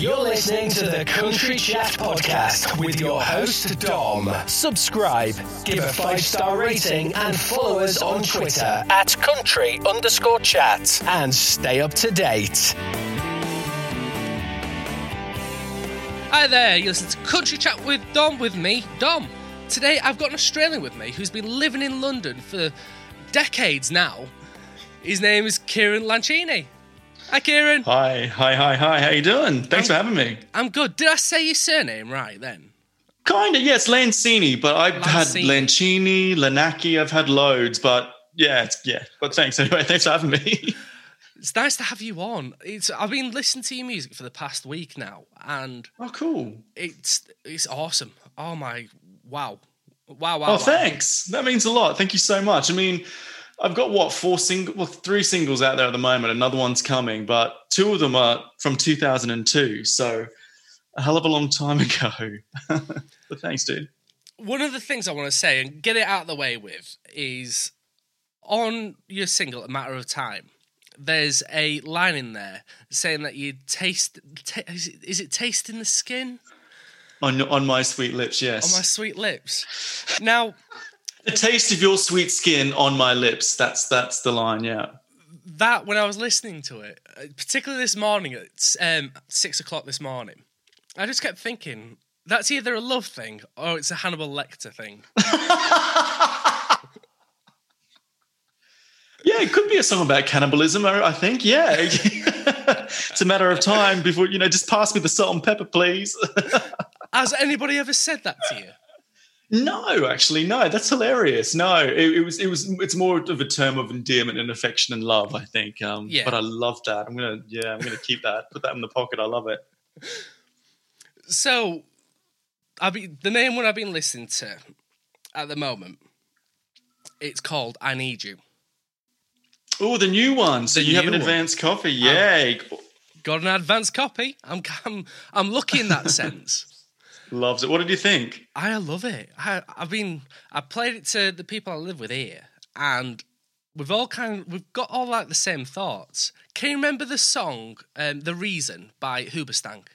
You're listening to the Country Chat Podcast with your host, Dom. Subscribe, give a five star rating, and follow us on Twitter at country underscore chat and stay up to date. Hi there, you listen to Country Chat with Dom with me, Dom. Today I've got an Australian with me who's been living in London for decades now. His name is Kieran Lancini. Hi, Kieran. Hi, hi, hi, hi. How you doing? Thanks I'm, for having me. I'm good. Did I say your surname right then? Kind of, yes, Lancini, but I've Lancini. had Lancini, Lanaki, I've had loads, but yeah, yeah. But thanks anyway. Thanks for having me. It's nice to have you on. It's I've been listening to your music for the past week now, and oh, cool! It's it's awesome. Oh my, wow, wow, wow! Oh, wow. thanks. That means a lot. Thank you so much. I mean, I've got what four single, well, three singles out there at the moment. Another one's coming, but two of them are from 2002. So a hell of a long time ago. but thanks, dude. One of the things I want to say and get it out of the way with is on your single, "A Matter of Time." There's a line in there saying that you taste. Is, it, is it tasting the skin? On on my sweet lips, yes. On my sweet lips. Now, the taste of your sweet skin on my lips. That's that's the line. Yeah. That when I was listening to it, uh, particularly this morning at um, six o'clock this morning, I just kept thinking that's either a love thing or it's a Hannibal Lecter thing. yeah, it could be a song about cannibalism. I think. Yeah, it's a matter of time before you know. Just pass me the salt and pepper, please. Has anybody ever said that to you? No, actually, no. That's hilarious. No, it, it, was it was it's more of a term of endearment and affection and love. I think. Um, yeah. But I love that. I'm gonna yeah, I'm gonna keep that. Put that in the pocket. I love it. So, I be the main one I've been listening to at the moment. It's called "I Need You." Oh, the new one. So the you have an advanced one. copy. Yay! got an advanced copy. I'm I'm I'm lucky in that sense. Loves it. What did you think? I love it. I, I've been I played it to the people I live with here, and we've all kind of we've got all like the same thoughts. Can you remember the song um, "The Reason" by Hoobastank?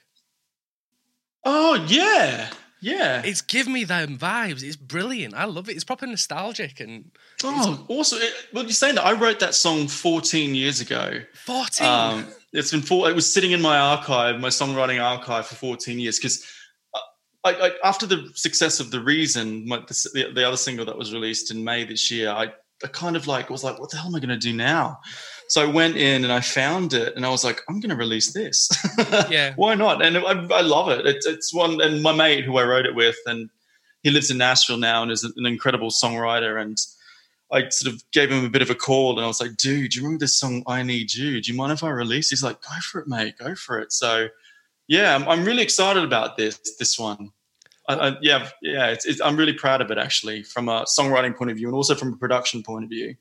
Oh yeah, yeah. It's given me them vibes. It's brilliant. I love it. It's proper nostalgic and. Oh, also, well, you're saying that I wrote that song 14 years ago. 14. Um, it's been four. It was sitting in my archive, my songwriting archive, for 14 years because I, I, after the success of the reason, my, the, the, other single that was released in May this year, I, I kind of like was like, what the hell am I going to do now? So I went in and I found it, and I was like, I'm going to release this. yeah, why not? And I, I love it. It's, it's one, and my mate who I wrote it with, and he lives in Nashville now and is an incredible songwriter. And I sort of gave him a bit of a call, and I was like, dude, do you remember this song "I Need You"? Do you mind if I release? He's like, go for it, mate, go for it. So yeah, I'm, I'm really excited about this this one. I, I, yeah, yeah, it's, it's, I'm really proud of it actually, from a songwriting point of view and also from a production point of view.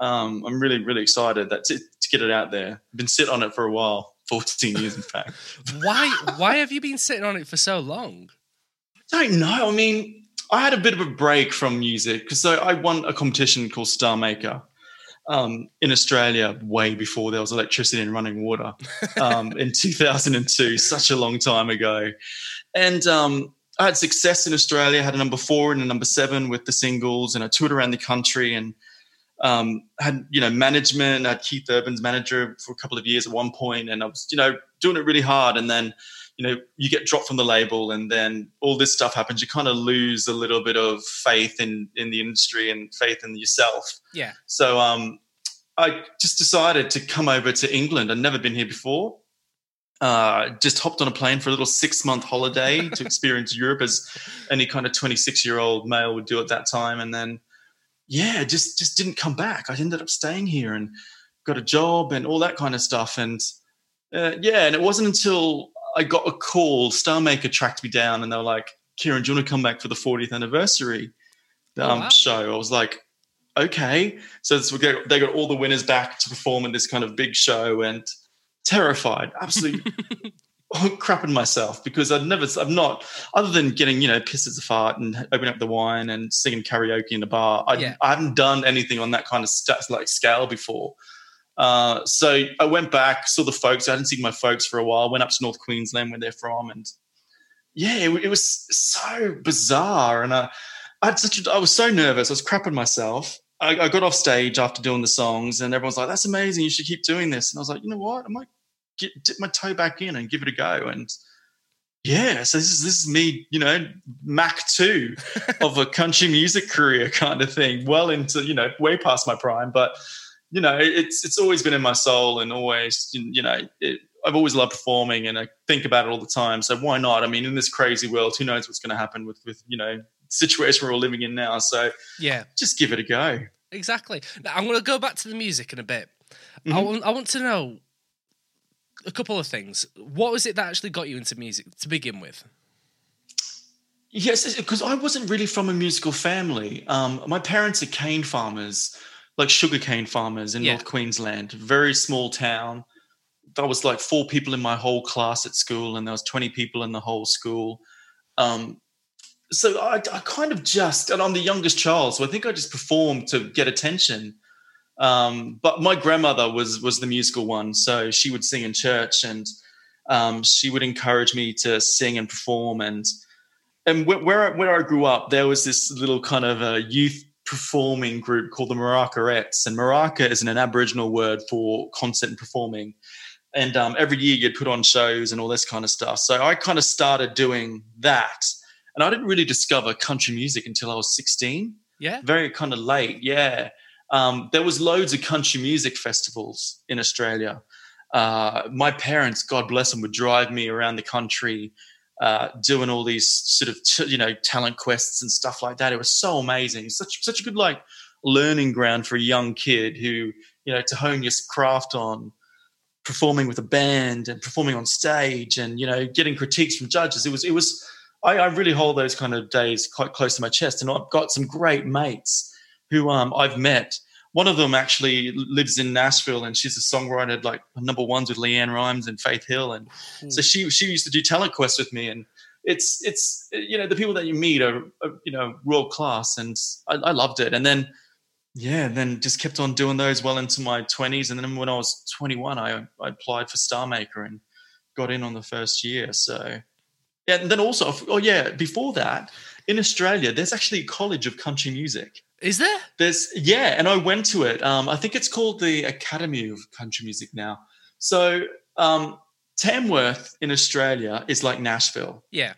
Um, I'm really, really excited that to, to get it out there. I've been sitting on it for a while, 14 years in fact. why? Why have you been sitting on it for so long? I don't know. I mean, I had a bit of a break from music because so I won a competition called Star Maker. Um, in Australia, way before there was electricity and running water, um, in 2002, such a long time ago. And um, I had success in Australia. I had a number four and a number seven with the singles, and I toured around the country and um, had you know management. I had Keith Urban's manager for a couple of years at one point, and I was you know doing it really hard. And then you know you get dropped from the label, and then all this stuff happens. You kind of lose a little bit of faith in in the industry and faith in yourself. Yeah. So um, I just decided to come over to England. I'd never been here before uh, just hopped on a plane for a little six month holiday to experience Europe as any kind of 26 year old male would do at that time. And then, yeah, just, just didn't come back. I ended up staying here and got a job and all that kind of stuff. And uh, yeah, and it wasn't until I got a call, Star Maker tracked me down and they were like, Kieran, do you want to come back for the 40th anniversary oh, um, oh, wow. show? I was like, okay. So they got all the winners back to perform in this kind of big show. And terrified, absolutely crapping myself because I've never, I've not, other than getting, you know, pissed as a fart and opening up the wine and singing karaoke in a bar, I, yeah. I haven't done anything on that kind of st- like scale before. Uh, so I went back, saw the folks. I hadn't seen my folks for a while. Went up to North Queensland, where they're from, and yeah, it, it was so bizarre. And uh, I had such a, I was so nervous. I was crapping myself. I, I, got off stage after doing the songs, and everyone's like, "That's amazing! You should keep doing this." And I was like, "You know what? I might get, dip my toe back in and give it a go." And yeah, so this is this is me, you know, Mac two of a country music career kind of thing. Well into you know, way past my prime, but you know, it's it's always been in my soul, and always, you know, it, I've always loved performing, and I think about it all the time. So why not? I mean, in this crazy world, who knows what's going to happen with with you know situation we're all living in now. So yeah, just give it a go. Exactly. Now I'm going to go back to the music in a bit. Mm-hmm. I, want, I want to know a couple of things. What was it that actually got you into music to begin with? Yes, because I wasn't really from a musical family. Um, my parents are cane farmers, like sugarcane farmers in yeah. North Queensland, very small town. There was like four people in my whole class at school, and there was twenty people in the whole school. Um, so I, I, kind of just, and I'm the youngest child, so I think I just performed to get attention. Um, but my grandmother was was the musical one, so she would sing in church, and um, she would encourage me to sing and perform. And and where where I grew up, there was this little kind of a youth performing group called the Marakarettes, and Maraca is an Aboriginal word for concert and performing. And um, every year you'd put on shows and all this kind of stuff. So I kind of started doing that and I didn't really discover country music until I was 16. Yeah. Very kind of late. Yeah. Um, there was loads of country music festivals in Australia. Uh, my parents, God bless them, would drive me around the country uh, doing all these sort of t- you know talent quests and stuff like that. It was so amazing. Such such a good like learning ground for a young kid who you know to hone your craft on performing with a band and performing on stage and you know getting critiques from judges. It was it was I, I, really hold those kind of days quite close to my chest. And I've got some great mates who um, I've met. One of them actually lives in Nashville, and she's a songwriter, like number ones with LeAnn Rimes and Faith Hill, and mm. so she she used to do talent quest with me, and it's it's you know the people that you meet are, are you know world class, and I, I loved it. And then yeah, then just kept on doing those well into my twenties, and then when I was twenty one, I I applied for Star Maker and got in on the first year. So yeah, and then also, oh yeah, before that, in Australia, there's actually a college of country music. Is there? There's yeah, and I went to it. Um, I think it's called the Academy of Country Music now. So um, Tamworth in Australia is like Nashville. Yeah.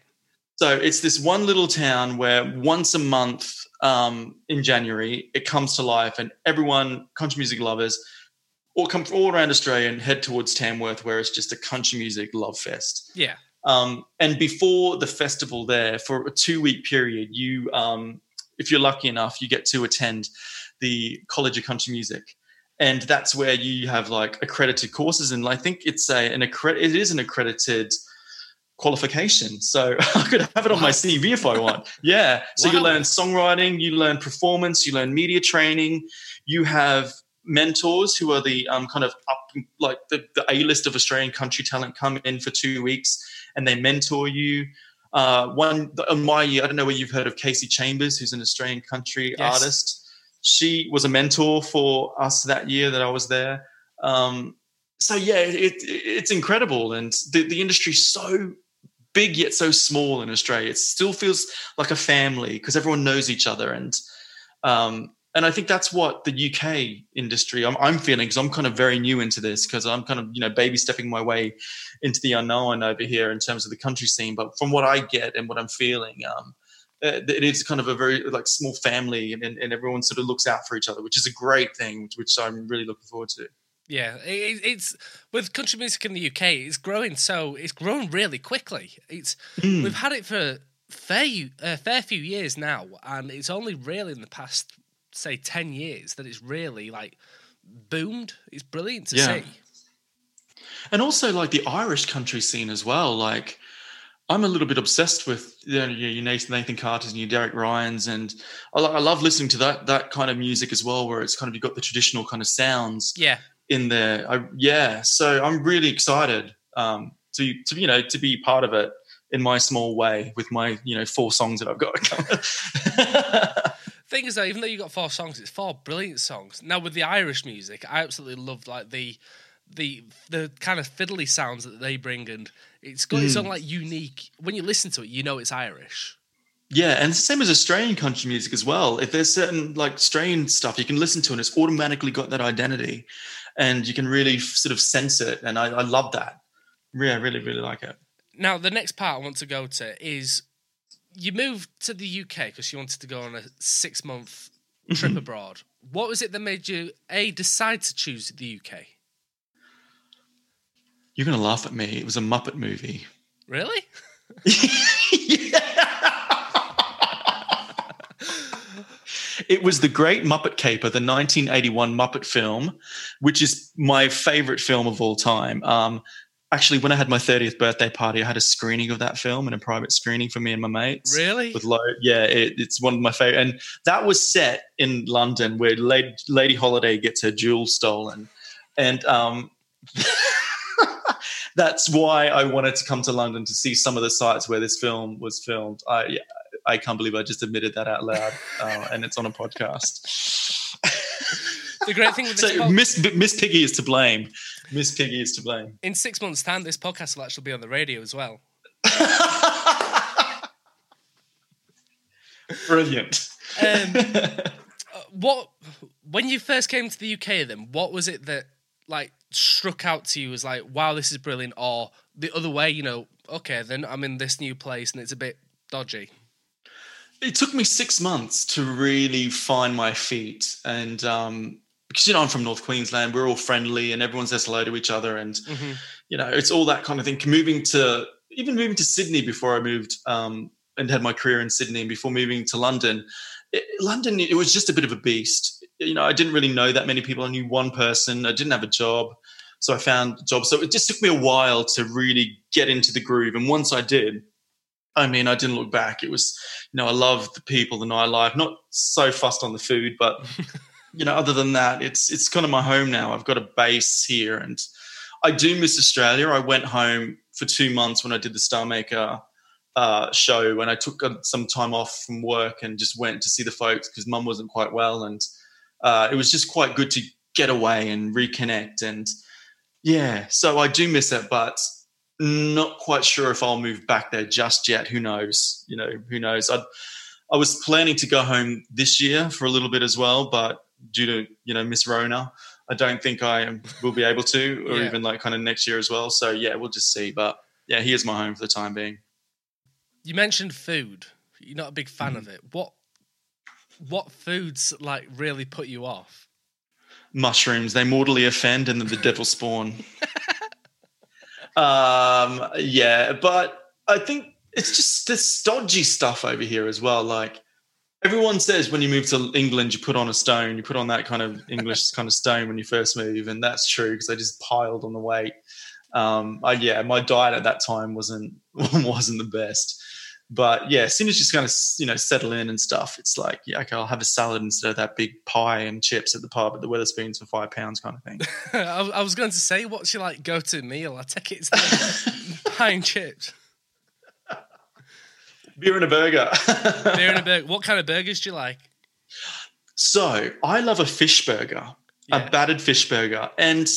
So it's this one little town where once a month um, in January it comes to life, and everyone, country music lovers, all come from all around Australia and head towards Tamworth, where it's just a country music love fest. Yeah. Um, and before the festival, there for a two week period, you, um, if you're lucky enough, you get to attend the College of Country Music, and that's where you have like accredited courses. And I think it's a an accre- it is an accredited qualification. So I could have it on my CV if I want. Yeah. So wow. you learn songwriting, you learn performance, you learn media training, you have mentors who are the um, kind of up like the, the A list of Australian country talent come in for two weeks and they mentor you. Uh, one on my year, I don't know whether you've heard of Kasey Chambers, who's an Australian country yes. artist. She was a mentor for us that year that I was there. Um, so yeah, it, it, it's incredible, and the, the industry's so big yet so small in Australia. It still feels like a family because everyone knows each other, and um, and I think that's what the UK industry I'm, I'm feeling because I'm kind of very new into this because I'm kind of you know baby stepping my way into the unknown over here in terms of the country scene. But from what I get and what I'm feeling, um, uh, it is kind of a very like small family and, and everyone sort of looks out for each other, which is a great thing, which, which I'm really looking forward to. Yeah, it, it's with country music in the UK. It's growing so it's grown really quickly. It's mm. we've had it for fair a fair few years now, and it's only really in the past say 10 years that it's really like boomed. It's brilliant to yeah. see. And also like the Irish country scene as well. Like I'm a little bit obsessed with you know, your Nathan, Nathan Carter's and your Derek Ryan's, and I, I, love listening to that that kind of music as well, where it's kind of you've got the traditional kind of sounds, yeah, in there. I, yeah, so I'm really excited um, to to you know to be part of it in my small way with my you know four songs that I've got. Thing is, though, even though you got four songs, it's four brilliant songs. Now with the Irish music, I absolutely love like the the the kind of fiddly sounds that they bring, and it's got its own mm. like unique. When you listen to it, you know it's Irish. Yeah, and it's the same as Australian country music as well. If there's certain like Australian stuff you can listen to, and it's automatically got that identity, and you can really sort of sense it. And I, I love that. Yeah, I really, really like it. Now, the next part I want to go to is you moved to the UK because you wanted to go on a six month trip abroad. What was it that made you a decide to choose the UK? You're gonna laugh at me. It was a Muppet movie. Really? It was the Great Muppet Caper, the 1981 Muppet film, which is my favorite film of all time. Um, actually, when I had my 30th birthday party, I had a screening of that film and a private screening for me and my mates. Really? With low, yeah, it, it's one of my favorite, and that was set in London, where Lady, Lady Holiday gets her jewel stolen, and um, that's why I wanted to come to London to see some of the sites where this film was filmed. I I can't believe I just admitted that out loud, uh, and it's on a podcast. The great thing with this So Miss Miss Piggy is to blame. Miss Piggy is to blame. in six months' time, this podcast will actually be on the radio as well. Brilliant. Um, what when you first came to the UK then what was it that like struck out to you as like wow this is brilliant or the other way you know okay then I'm in this new place and it's a bit dodgy it took me six months to really find my feet and um because you know i'm from north queensland we're all friendly and everyone says hello to each other and you know it's all that kind of thing. Moving to even moving to sydney before i moved um and had my career in sydney and before moving to london it, london it was just a bit of a beast. You know i didn't really know that many people. I knew one person. I didn't have a job. So i found a job. So it just took me a while to really get into the groove. And once i did I mean, I didn't look back. It was, you know, I love the people, the nightlife. Not so fussed on the food, but you know, other than that, it's it's kind of my home now. I've got a base here, and I do miss Australia. I went home for two months when I did the Star Maker uh, show, and I took uh, some time off from work and just went to see the folks because Mum wasn't quite well, and uh, it was just quite good to get away and reconnect. And yeah, so I do miss it, but not quite sure if I'll move back there just yet. Who knows? You know, who knows? I I was planning to go home this year for a little bit as well, but due to you know Miss Rona, I don't think I will be able to, or Yeah. even like kind of next year as well. So yeah, we'll just see. But yeah, here's my home for the time being. you mentioned food you're not a big fan of it what what foods like really put you off mushrooms they mortally offend and the devil spawn um yeah but i think it's just this stodgy stuff over here as well like everyone says when you move to england you put on a stone you put on that kind of english kind of stone when you first move and that's true because i just piled on the weight. Um I, yeah my diet at that time wasn't wasn't the best. But yeah, as soon as you just kind of you know settle in and stuff, it's like yeah, okay, I'll have a salad instead of that big pie and chips at the pub at the Wetherspoons for five pounds kind of thing. I, was- going to say what's your like go-to meal? I take it to pie and chips Beer and a burger. beer and a burger what kind of burgers do you like so I love a fish burger, Yeah. a battered fish burger, and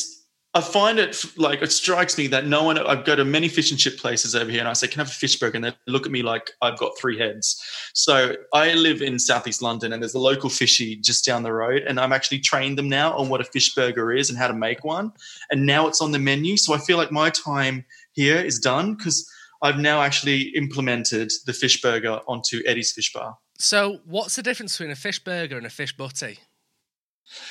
I find it like it strikes me that no one. I go to many fish and chip places over here, and I say, "Can I have a fish burger?" And they look at me like I've got three heads. So I live in southeast London, and there's a local fishy just down the road, and I'm actually trained them now on what a fish burger is and how to make one. And now it's on the menu, so I feel like my time here is done because I've now actually implemented the fish burger onto Eddie's Fish Bar. so what's the difference between a fish burger and a fish butty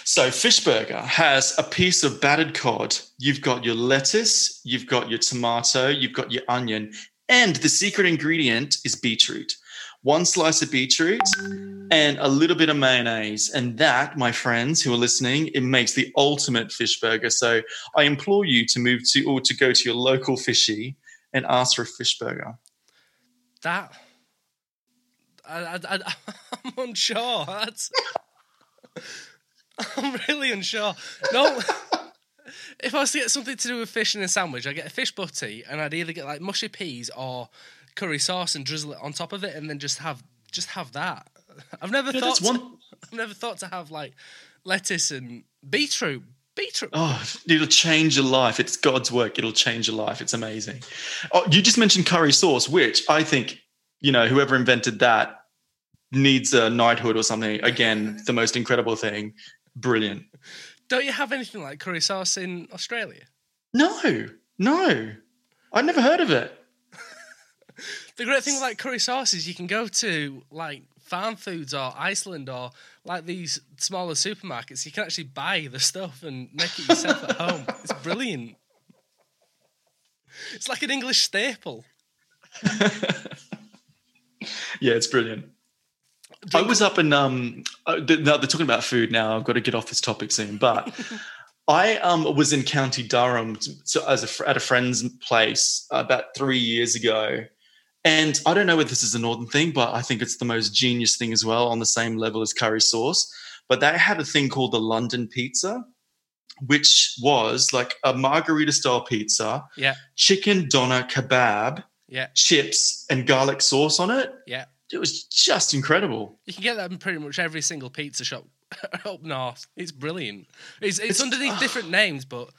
So fish burger has a piece of battered cod. You've got your lettuce, you've got your tomato, you've got your onion, and the secret ingredient is beetroot. One slice of beetroot and a little bit of mayonnaise. And that, my friends who are listening, it makes the ultimate fish burger. So I implore you to move to or to go to your local fishy and ask for a fish burger. That I, I, I, I'm unsure. That's, I'm really unsure. No, if I was to get something to do with fish in a sandwich, I'd get a fish butty, and I'd either get like mushy peas or curry sauce and drizzle it on top of it, and then just have just have that. I've never Yeah, thought. that's To, one. I've never thought to have like lettuce and beetroot. Beetroot. Oh, it'll change your life. It's God's work. It'll change your life. It's amazing. Oh, you just mentioned curry sauce, which I think, you know, whoever invented that needs a knighthood or something. Again, the most incredible thing. Brilliant. Don't you have anything like curry sauce in Australia? No, no. I'd never heard of it. The great thing with like curry sauce is you can go to like farm foods or Iceland or like these smaller supermarkets. You can actually buy the stuff and make it yourself at home. It's brilliant. It's like an English staple. Yeah, it's brilliant. I was up in um. uh, Now they're talking about food. Now I've got to get off this topic soon. But I um was in County Durham t- so as a at a friend's place about three years ago, and I don't know whether this is a northern thing, but I think it's the most genius thing as well, on the same level as curry sauce. But they had a thing called the London pizza, which was like a margarita style pizza, Yeah, chicken doner kebab, yeah, chips, and garlic sauce on it. yeah. It was just incredible. You can get that in pretty much every single pizza shop up north. It's brilliant. It's it's, It's- underneath different names, but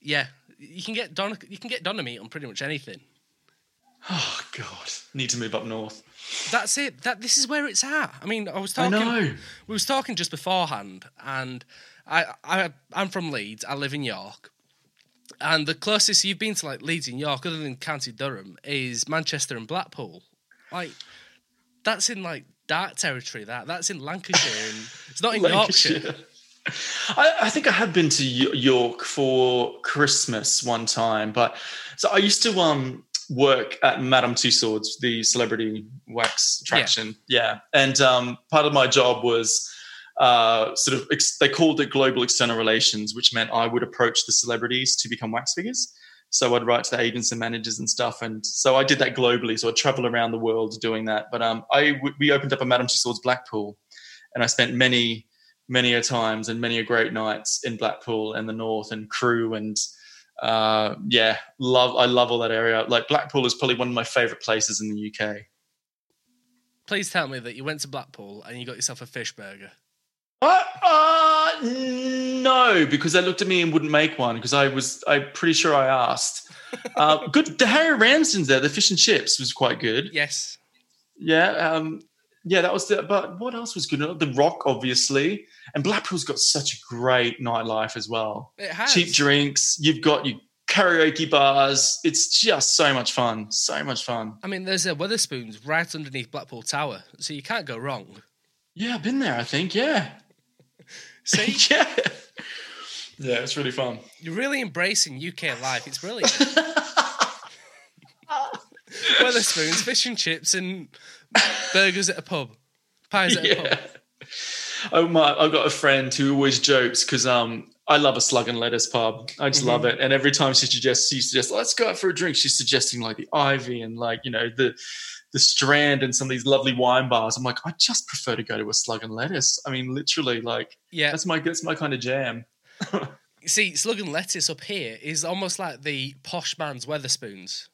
yeah, you can get don you can get doner meat on pretty much anything. Oh God, need to move up north. That's it. That this is where it's at. I mean, I was talking. I know. We was talking just beforehand, and I, I I'm from Leeds. I live in York, and the closest you've been to like Leeds and York, other than County Durham, is Manchester and Blackpool. Like that's in like dark territory. That that's in Lancashire, and it's not in Yorkshire. I, I think I have been to York for Christmas one time, but so I used to um work at Madame Tussauds, the celebrity wax attraction. Yeah, and um, part of my job was uh, sort of ex- they called it global external relations, which meant I would approach the celebrities to become wax figures. So I'd write to the agents and managers and stuff, and so I did that globally. So I'd travel around the world doing that. But um, I w- we opened up a Madame Tussauds Blackpool, and I spent many many a times and many a great nights in Blackpool and the North and crew and uh, yeah, love I love all that area. Like Blackpool is probably one of my favorite places in the UK. Please tell me that you went to Blackpool and you got yourself a fish burger. Uh, uh, no, because they looked at me and wouldn't make one because I was I'm pretty sure I asked. Uh, good, the Harry Ramsden's there. The fish and chips was quite good. Yes. Yeah, um, yeah, that was the. But what else was good? The Rock, obviously, and Blackpool's got such a great nightlife as well. It has. cheap drinks. You've got your karaoke bars. It's just so much fun. So much fun. I mean, there's a Wetherspoons right underneath Blackpool Tower, so you can't go wrong. Yeah, I've been there. I think. Yeah. See, yeah. Yeah, it's really fun. you're really embracing UK life. It's brilliant. Weatherspoons, fish and chips, and burgers at a pub, pies at a pub. Oh my! I've got a friend who always jokes because um I love a slug and lettuce pub. I just love it. And every time she suggests, she suggests, let's go out for a drink. She's suggesting like the Ivy and like you know the the Strand and some of these lovely wine bars. I'm like, I just prefer to go to a slug and lettuce. I mean, literally, like Yeah. that's my that's my kind of jam. See, slug and lettuce up here is almost like the posh man's Wetherspoons.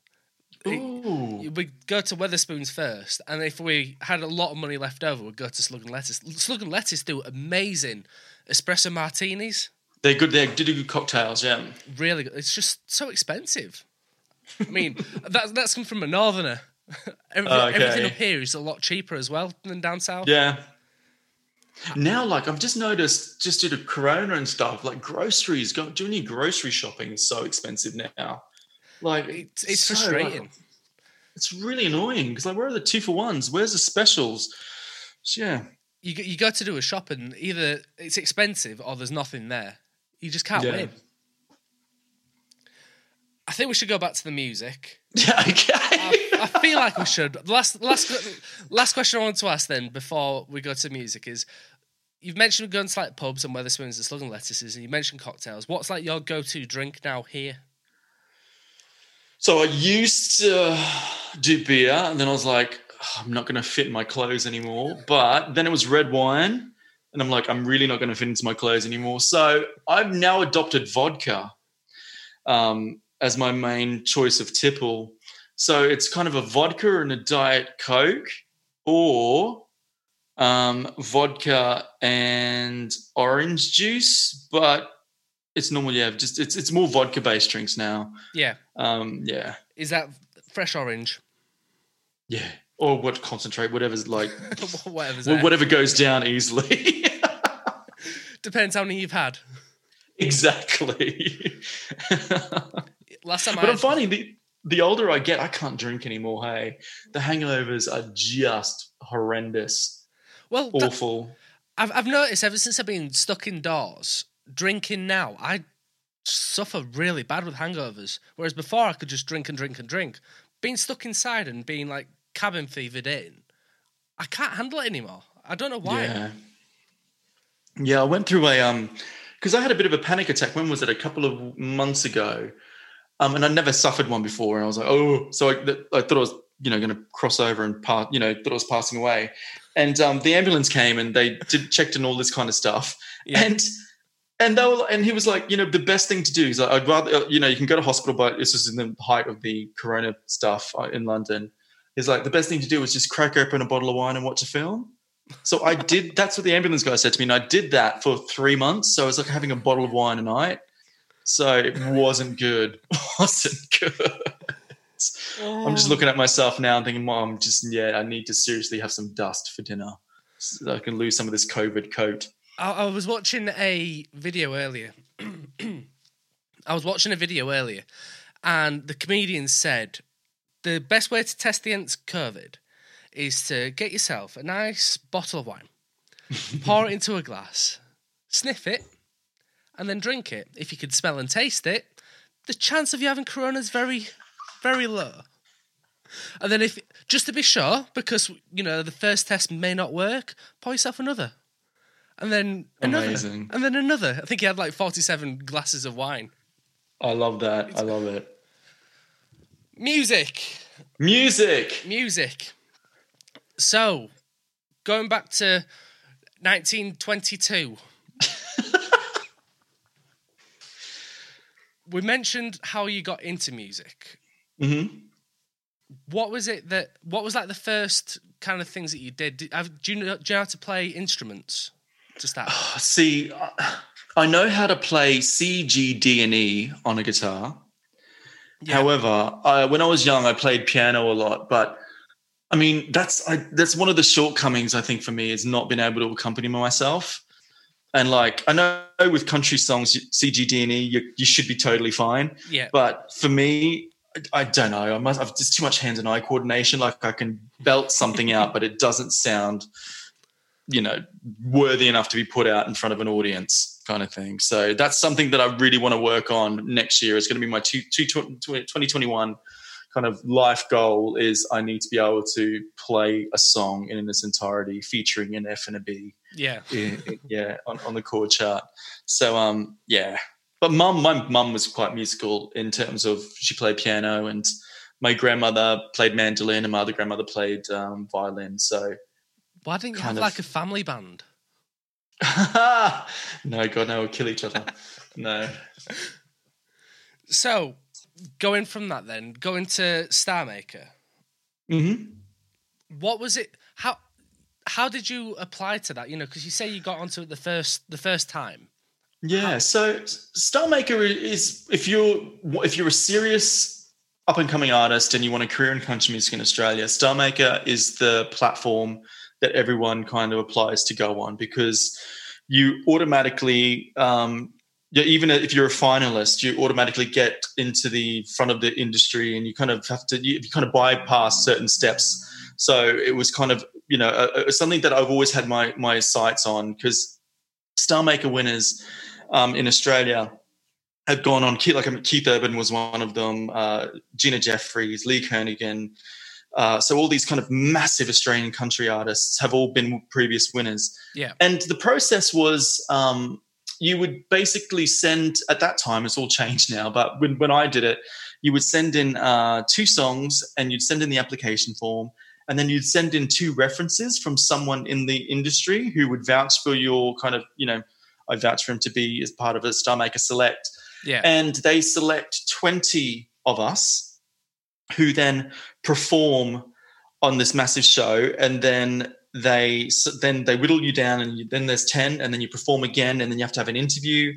Ooh. We go to Wetherspoons first, and if we had a lot of money left over, we'd go to Slug and Lettuce. Slug and Lettuce do amazing espresso martinis. They're good. They're good, good cocktails. Yeah. Really good. It's just so expensive. I mean, that's that's come from a northerner. everything, oh, Okay. everything up here is a lot cheaper as well than down south. Yeah. Now, like I've just noticed, just due to Corona and stuff, like groceries, go, doing your grocery shopping is so expensive now. Like It's, it's so, frustrating. like, it's really annoying because like, where are the two for ones? Where's the specials? So, yeah, You go, you go to do a shop and either it's expensive or there's nothing there. You just can't Yeah. win. I think we should go back to the music. yeah, okay. I feel like we should. Last last last question I want to ask then before we go to music is you've mentioned going to like pubs and Wetherspoons and slug and lettuces and you mentioned cocktails. What's like your go to drink now here? So I used to do beer, and then I was like, "Oh, I'm not going to fit my clothes anymore. But then it was red wine, and I'm like, I'm really not going to fit into my clothes anymore. So I've now adopted vodka um, as my main choice of tipple. So it's kind of a vodka and a diet coke, or um, vodka and orange juice, but it's normal. Yeah, just it's it's more vodka based drinks now. Yeah. Um, yeah, Is that fresh orange? yeah, or what concentrate, whatever's like, Whatever's whatever goes down easily. Depends how many you've had. exactly. Last time I but I'm had, finding the the older I get, I can't drink anymore. Hey, the hangovers are just horrendous, well, that- awful. I've I've noticed ever since I've been stuck indoors, drinking now, I suffer really bad with hangovers. Whereas before I could just drink and drink and drink. Being stuck inside and being like cabin fevered in, I can't handle it anymore. I don't know why. Yeah. Yeah, I went through a um because I had a bit of a panic attack. When was it? A couple of months ago. Um, and I never suffered one before, and I was like, oh, so I, I thought I was, you know, going to cross over and pass, you know, thought I was passing away. And um, the ambulance came and they did checked and all this kind of stuff. Yeah. And and they were, and he was like, you know, the best thing to do is I'd rather, uh, you know, you can go to hospital, but this was in the height of the corona stuff uh, in London. He's like, the best thing to do is just crack open a bottle of wine and watch a film. So I did. That's what the ambulance guy said to me, and I did that for three months. So it was like having a bottle of wine a night. So it wasn't good. wasn't good. I'm just looking at myself now and thinking, Mom, just yeah, I need to seriously have some dust for dinner so I can lose some of this COVID coat. I, I was watching a video earlier. I was watching a video earlier, and the comedian said the best way to test the against COVID is to get yourself a nice bottle of wine, pour it into a glass, sniff it, and then drink it. If you can smell and taste it, the chance of you having corona is very, very low. And then, if just to be sure, because you know the first test may not work, pour yourself another, and then another, Amazing. and then another. I think he had like forty-seven glasses of wine. I love that. I love it. Music, Music. music. So, going back to 1922, we mentioned how you got into music. hmm What was it that? What was like the first kind of things that you did? Did do you know? Do you know how to play instruments to start? Ah, see, I- know how to play C, G, D, and E on a guitar. Yeah. However, I, when I was young, I played piano a lot. But I mean, that's I, that's one of the shortcomings I think for me is not being able to accompany myself. And like I know with country songs, C, G, D, and E, you, you should be totally fine. yeah, But for me, I, I don't know. I must. I've just too much hand and eye coordination. Like I can belt something out, but it doesn't sound, you know, worthy enough to be put out in front of an audience, kind of thing. So that's something that I really want to work on next year. It's going to be my two, two, 2021 kind of life goal. Is I need to be able to play a song in its entirety, featuring an F and a B yeah. yeah, yeah on, on the chord chart. So um yeah. But mum my mum was quite musical in terms of she played piano and my grandmother played mandolin and my other grandmother played um, violin. So Why didn't you have of- like a family band? no, God, no, we'll kill each other. No. So, going from that, then going to Star Maker. hmm what was it how how did you apply to that you know because you say you got onto it the first the first time Yeah. So Star Maker is if you're if you're a serious up and coming artist and you want a career in country music in Australia, Star Maker is the platform that everyone kind of applies to go on because you automatically um, even if you're a finalist, you automatically get into the front of the industry, and you kind of have to you, you kind of bypass certain steps. So it was kind of you know uh, something that I've always had my my sights on because Star Maker winners um, in Australia have gone on. Keith- Like Keith Urban was one of them. Uh, Gina Jeffreys, Lee Kernaghan. Uh, so all these kind of massive Australian country artists have all been previous winners. Yeah. And the process was um, you would basically send at that time. It's all changed now, but when when I did it, you would send in uh, two songs and you'd send in the application form. And then you'd send in two references from someone in the industry who would vouch for your kind of, you know, I vouch for him to be as part of a Star Maker Select. yeah And they select 20 of us who then perform on this massive show. And then they so then they whittle you down, and you, then there's ten, and then you perform again, and then you have to have an interview,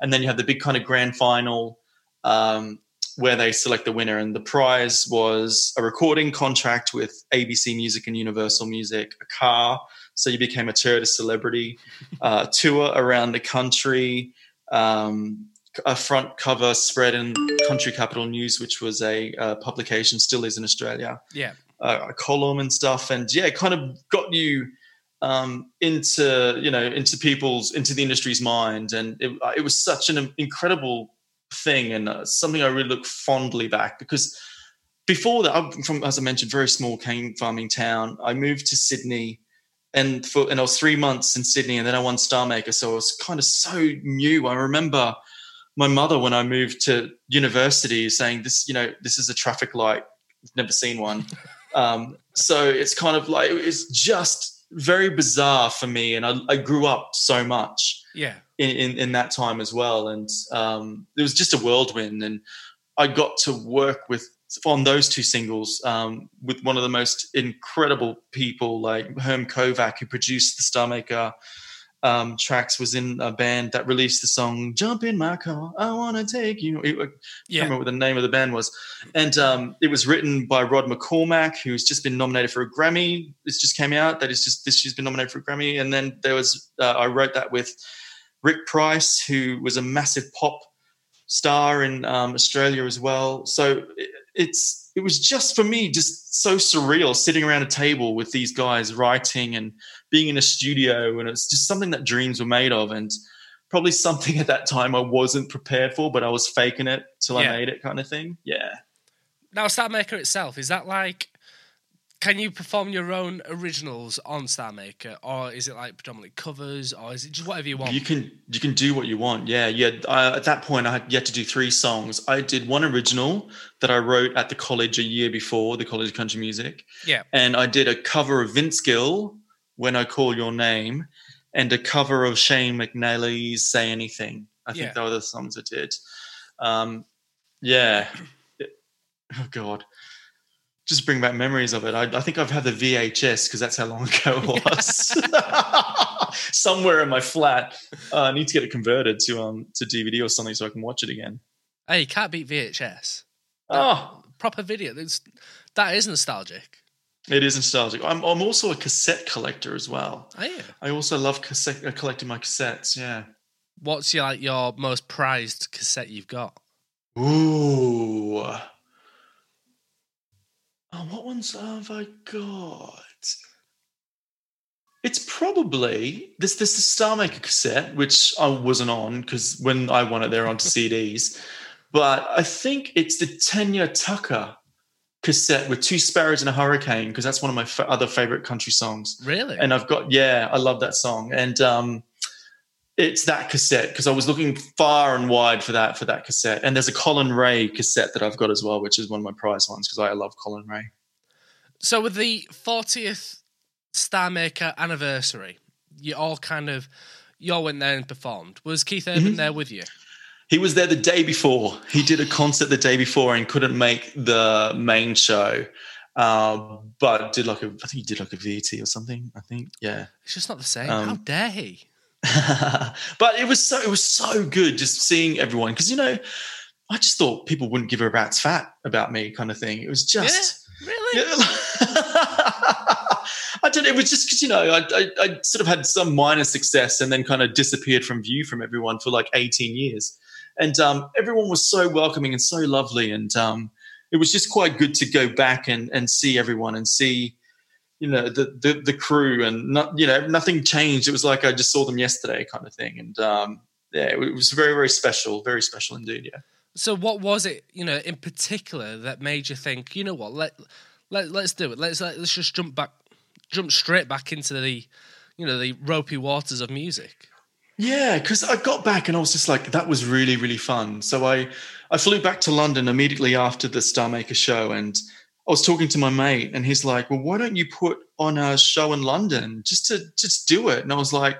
and then you have the big kind of grand final. Um, where they select the winner. And the prize was a recording contract with ABC Music and Universal Music, a car. So you became a tourist celebrity, uh, tour around the country, um, a front cover spread in Country Capital News, which was a uh, publication, still is in Australia. Yeah. Uh, a column and stuff. And yeah, it kind of got you. Um, into you know into people's into the industry's mind and it, it was such an incredible thing and uh, something I really look fondly back because before that, I'm from, as I mentioned, very small cane farming town. I moved to Sydney and for, and I was three months in Sydney and then I won Star Maker. So I was kind of so new. I remember my mother when I moved to university saying this, you know, this is a traffic light. Never seen one. Um, so it's kind of like, it's just very bizarre for me. And I, I grew up so much. Yeah in, in, in that time as well. And um, it was just a whirlwind. And I got to work with on those two singles um, with one of the most incredible people like Herm Kovac, who produced the Star Maker um, tracks, was in a band that released the song "Jump in My Car, I Want to Take You." It, I Yeah. remember what the name of the band was, and um, it was written by Rod McCormack, who's just been nominated for a Grammy. This just came out that is just this year's been nominated for a Grammy, and then there was uh, I wrote that with Rick Price, who was a massive pop star in um, Australia as well. So it, it's it was just for me just so surreal sitting around a table with these guys writing and being in a studio, and it's just something that dreams were made of, and probably something at that time I wasn't prepared for, but I was faking it till Yeah. I made it, kind of thing. Yeah. Now, Star Maker itself, is that like. Can you perform your own originals on Star Maker, or is it like predominantly covers, or is it just whatever you want? You can you can do what you want. Yeah, yeah. Uh, at that point, I had yet to do three songs. I did one original that I wrote at the college a year before the College of Country Music, yeah. and I did a cover of Vince Gill, "When I Call Your Name," and a cover of Shane McNally's "Say Anything." I think Yeah. they were the songs I did. Um, yeah. Oh God. Just bring back memories of it. I, I think I've had the VHS because that's how long ago it was. Somewhere in my flat, uh, I need to get it converted to um to DVD or something so I can watch it again. Hey, you can't beat VHS. Oh, Proper video. That is nostalgic. It is nostalgic. I'm I'm also a cassette collector as well. Oh, yeah. I also love cassette uh, collecting my cassettes. Yeah. What's your like your most prized cassette you've got? Ooh. Oh, what ones have I got? It's probably this this the Star Maker cassette, which I wasn't on because when I won it, they're onto CDs. But I think it's the Tanya Tucker cassette with two sparrows and a hurricane because that's one of my fa- other favorite country songs Really? and I've got yeah, I love that song, and um, it's that cassette because I was looking far and wide for that for that cassette, and there's a Collin Raye cassette that I've got as well, which is one of my prize ones because I love Collin Raye. so with the 40th Star Maker anniversary, you all kind of you all went there and performed. Was Keith Urban Mm-hmm. there with you? He was there the day before. He did a concert the day before and couldn't make the main show, uh, but did like a I think he did like a VT or something. I think yeah. It's just not the same. Um, How dare he? but it was so it was so good just seeing everyone because you know I just thought people wouldn't give a rat's fat about me kind of thing. It was just Really? yeah. I don't. It was just because you know I, I I sort of had some minor success and then kind of disappeared from view from everyone for like eighteen years, and um, everyone was so welcoming and so lovely, and um, it was just quite good to go back and and see everyone and see you know the the, the crew and not you know nothing changed. It was like I just saw them yesterday kind of thing, and um, yeah, it was very very special, very special indeed. Yeah. So what was it, you know, in particular that made you think, you know what, let let let's do it. Let's let's just jump back jump straight back into the you know, the ropey waters of music. Yeah, because I got back and I was just like, that was really, really fun. So I, I flew back to London immediately after the Star Maker show, and I was talking to my mate, and he's like, "Well, why don't you put on a show in London just to just do it?" And I was like,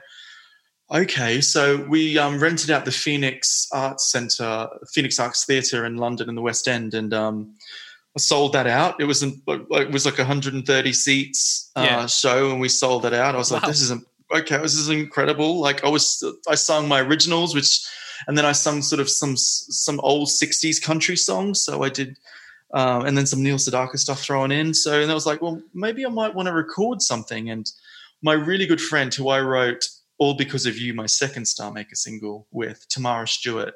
"Okay." So we um, rented out the Phoenix Arts Centre, Phoenix Arts Theatre in London in the West End, and um, I sold that out. It was it was like 130 seats uh, Yeah. show, and we sold that out. I was like, this is a, okay. This is incredible. Like I was, I sung my originals, which, and then I sung sort of some some old 60s country songs. So I did, um, and then some Neil Sedaka stuff thrown in. So and I was like, well, maybe I might want to record something. And my really good friend, who I wrote "All Because of You," my second Star Maker single with, Tamara Stewart.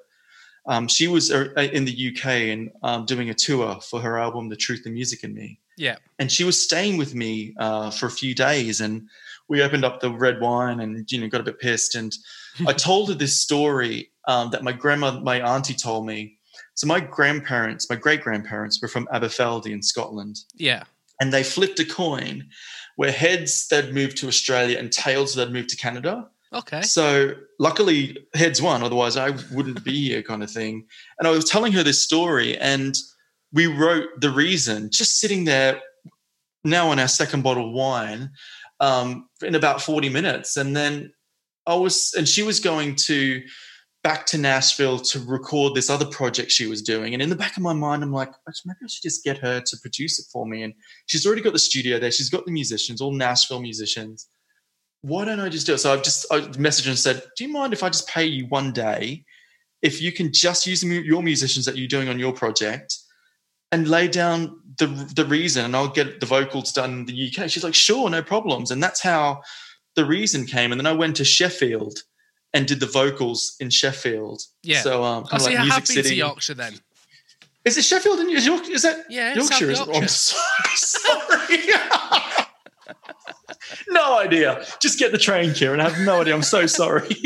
Um, she was uh, in the UK and um, doing a tour for her album "The Truth and Music in Me," Yeah. and she was staying with me uh, for a few days. And we opened up the red wine and you know got a bit pissed. And I told her this story um, that my grandma, my auntie, told me. So my grandparents, my great grandparents, were from Aberfeldy in Scotland, Yeah. and they flipped a coin where heads they'd moved to Australia and tails they'd moved to Canada. Okay. So luckily, heads won. Otherwise, I wouldn't be here, kind of thing. And I was telling her this story, and we wrote the reason just sitting there now on our second bottle of wine um, in about 40 minutes. And then I was, and she was going to back to Nashville to record this other project she was doing. And in the back of my mind, I'm like, maybe I should just get her to produce it for me. And she's already got the studio there. She's got the musicians, all Nashville musicians why don't I just do it? So I've just I messaged and said, do you mind if I just pay you one day if you can just use your musicians that you're doing on your project and lay down the the reason and I'll get the vocals done in the UK. She's like, sure, no problems. And that's how the reason came. And then I went to Sheffield and did the vocals in Sheffield. Yeah. So um, of see. like Music City. to Yorkshire then. Is it Sheffield in is York? Is that Yeah, Yorkshire? Is- Yorkshire. I'm so sorry. no idea. Just get the train, Kieran. I have no idea. I'm so sorry.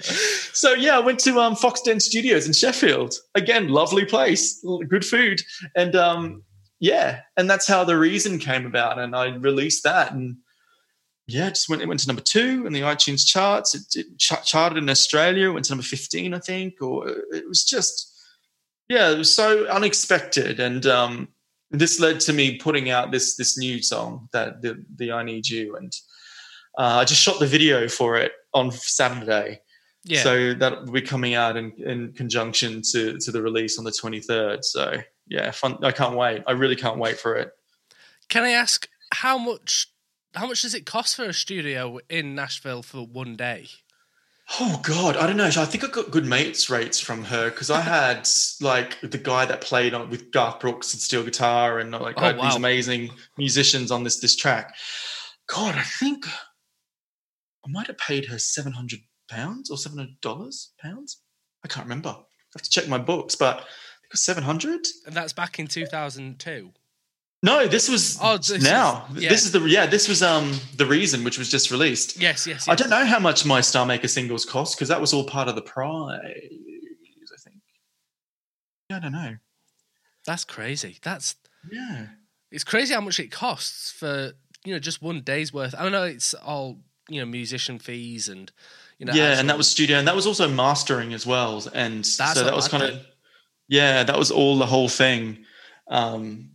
so yeah, I went to um, Foxden Studios in Sheffield. Again, lovely place, good food, and um, yeah, and that's how the reason came about. And I released that, and yeah, just went. It went to number two in the iTunes charts. It, it ch- charted in Australia. Went to number fifteen, I think. Or it was just yeah, it was so unexpected, and um, this led to me putting out this this new song that the the I Need You, and uh, I just shot the video for it on Saturday. Yeah. So that will be coming out in, in conjunction to to the release on the twenty third. So yeah, fun. I can't wait. I really can't wait for it. Can I ask how much? How much does it cost for a studio in Nashville for one day? Oh God, I don't know. I think I got good mates rates from her because I had like the guy that played on with Garth Brooks and steel guitar and uh, like Oh, had these amazing musicians on this this track. God, I think I might have paid her seven hundred pounds or seven hundred dollars pounds. I can't remember. I have to check my books, but I think it was seven hundred. And that's back in 2002. No, this was Oh, this now. is- yeah. This is the yeah. This was um the reason, which was just released. Yes, yes, yes. I don't know how much my Star Maker singles cost because that was all part of the prize. I think. Yeah, I don't know. That's crazy. That's Yeah. it's crazy how much it costs for you know just one day's worth. I don't know. It's all you know musician fees and you know. yeah, and that was studio, and that was also mastering as well. And That's so that was kind of yeah, that was all the whole thing. Um,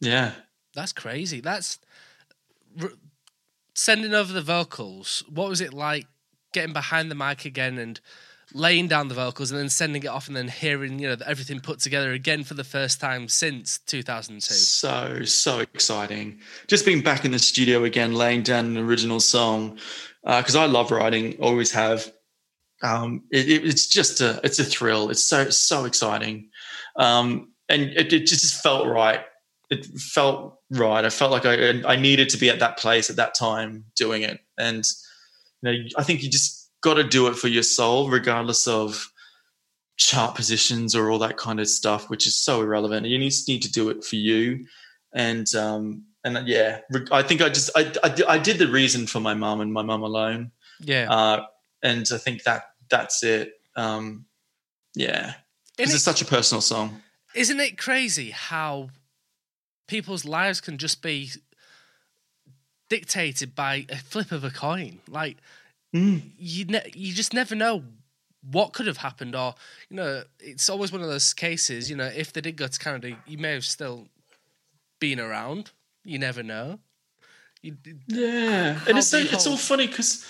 yeah. That's crazy. That's r- sending over the vocals. What was it like getting behind the mic again and laying down the vocals and then sending it off and then hearing you know everything put together again for the first time since 2002? So so exciting! Just being back in the studio again, laying down an original song because I love writing, always have. Um, it, it- it's just a it's a thrill. It's so so exciting, um, and it, it just felt right. It felt right. I felt like I I needed to be at that place at that time doing it, and you know I think you just got to do it for your soul, regardless of chart positions or all that kind of stuff, which is so irrelevant. You just need to do it for you. And um, and yeah, I think I just I, I, I did the reason for my mum and my mum alone, Yeah, uh, and I think that that's it. Um, yeah, because it's such a personal song. Isn't it crazy how people's lives can just be dictated by a flip of a coin? Like Mm. you, ne- you just never know what could have happened, or you know, it's always one of those cases. You know, if they did go to Canada, you may have still been around. You never know. You, Yeah, and it's so, it's all funny because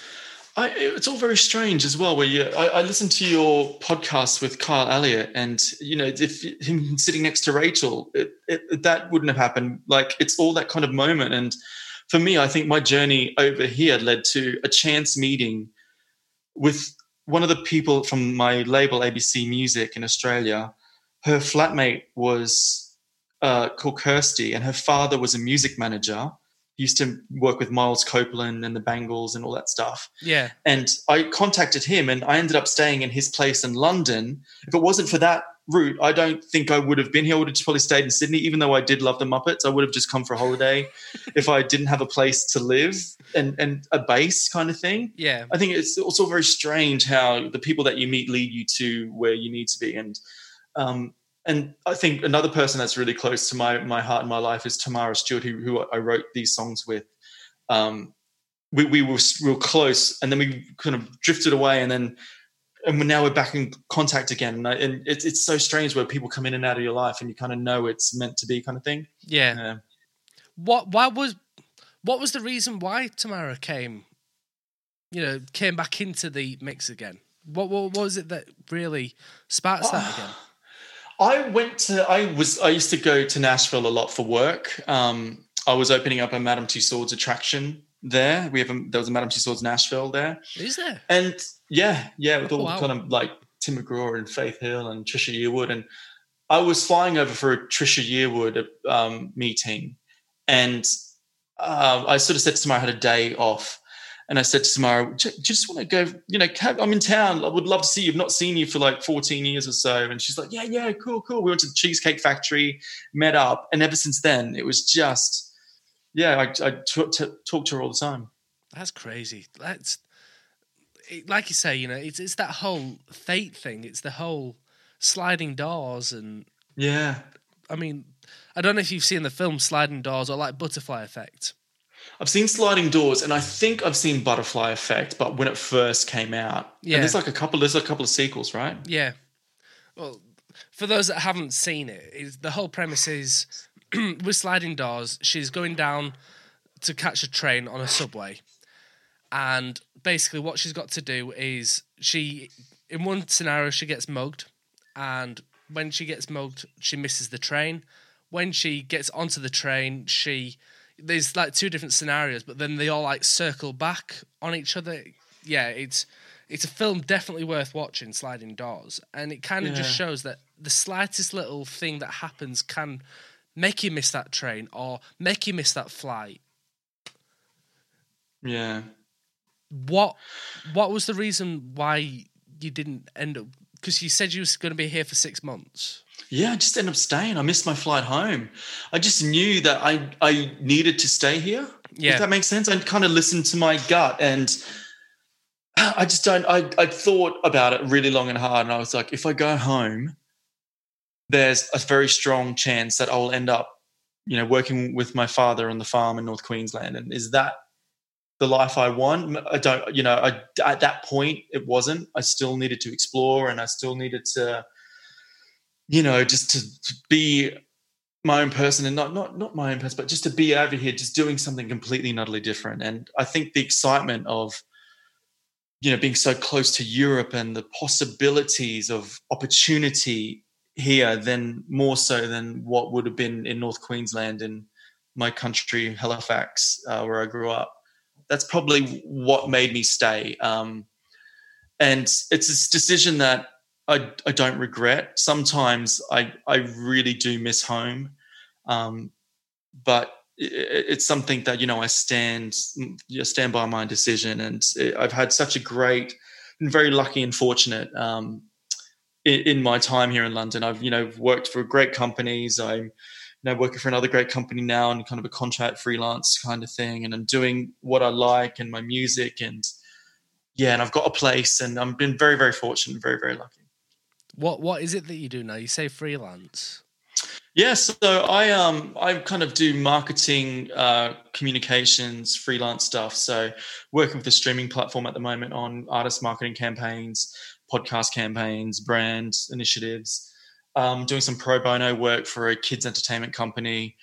I, it's all very strange as well. Where you, I, I listened to your podcast with Kyle Elliott, and you know, if him sitting next to Rachel, it, it, that wouldn't have happened. Like it's all that kind of moment. And for me, I think my journey over here led to a chance meeting with one of the people from my label ABC Music in Australia. Her flatmate was uh, called Kirsty, and her father was a music manager used to work with Miles Copeland and the Bangles and all that stuff. Yeah. And I contacted him and I ended up staying in his place in London. If it wasn't for that route, I don't think I would have been here. I would have just probably stayed in Sydney, even though I did love the Muppets. I would have just come for a holiday if I didn't have a place to live and, and a base kind of thing. Yeah. I think it's also very strange how the people that you meet lead you to where you need to be. And um, and I think another person that's really close to my my heart and my life is Tamara Stewart, who, who I wrote these songs with. Um, we, we were real close, and then we kind of drifted away, and then and now we're back in contact again. And, I, and it's it's so strange where people come in and out of your life, and you kind of know it's meant to be, kind of thing. Yeah. Yeah. What? Why was? What was the reason why Tamara came? You know, came back into the mix again. What? What, what was it that really sparks that again? I went to. I was. I used to go to Nashville a lot for work. Um, I was opening up a Madame Tussauds attraction there. We have a, there was a Madame Tussauds Nashville there, Is there? and yeah, yeah, with all Oh, wow. kind of like Tim McGraw and Faith Hill and Trisha Yearwood, and I was flying over for a Trisha Yearwood um, meeting, and uh, I sort of said to Tamara, I had a day off. And I said to Tamara, "J- just want to go, you know, I'm in town. I would love to see you. I've not seen you for like 14 years or so. And she's like, yeah, yeah, cool, cool. We went to the Cheesecake Factory, met up. And ever since then, it was just, yeah, I, I t- t- talk to her all the time. That's crazy. That's it, like you say. You know, it's it's that whole fate thing. It's the whole sliding doors, and Yeah. I mean, I don't know if you've seen the film Sliding Doors or like Butterfly Effect. I've seen Sliding Doors, and I think I've seen Butterfly Effect, but when it first came out, Yeah. and there's like a couple. There's a couple of sequels, right? Yeah. Well, for those that haven't seen it, is the whole premise is with sliding doors, she's going down to catch a train on a subway. And basically what she's got to do is she in one scenario she gets mugged and when she gets mugged she misses the train. When she gets onto the train, she there's like two different scenarios, but then they all like circle back on each other. Yeah, it's it's a film definitely worth watching, Sliding Doors, and it kind of just shows that the slightest little thing that happens can make you miss that train or make you miss that flight. Yeah. What what was the reason why you didn't end up? Because you said you was going to be here for six months. Yeah, I just ended up staying. I missed my flight home. I just knew that I I needed to stay here. Yeah. If that makes sense. I kind of listened to my gut and I just don't I, I thought about it really long and hard and I was like, if I go home, there's a very strong chance that I'll end up, you know, working with my father on the farm in North Queensland. And is that the life I want? I don't, you know, I, at that point it wasn't. I still needed to explore and I still needed to, you know, just to, to be my own person and not not not my own person, but just to be over here, just doing something completely and utterly different. And I think the excitement of you know being so close to Europe and the possibilities of opportunity here, then more so than what would have been in North Queensland in my country, Halifax, uh, where I grew up. That's probably what made me stay. Um, and it's this decision that I, I don't regret. Sometimes I, I really do miss home. Um, but it, it's something that, you know, I stand, stand by my decision. And I've had such a great, been very lucky and fortunate um, in, in my time here in London. I've, you know, worked for great companies. I'm, know, working for another great company now and kind of a contract freelance kind of thing. And I'm doing what I like and my music and yeah, and I've got a place and I've been very, very fortunate, very, very lucky. What what is it that you do now? You say freelance. Yeah, so I um I kind of do marketing, uh, communications, freelance stuff. So working with a streaming platform at the moment on artist marketing campaigns, podcast campaigns, brand initiatives. Um, doing some pro bono work for a kids entertainment company.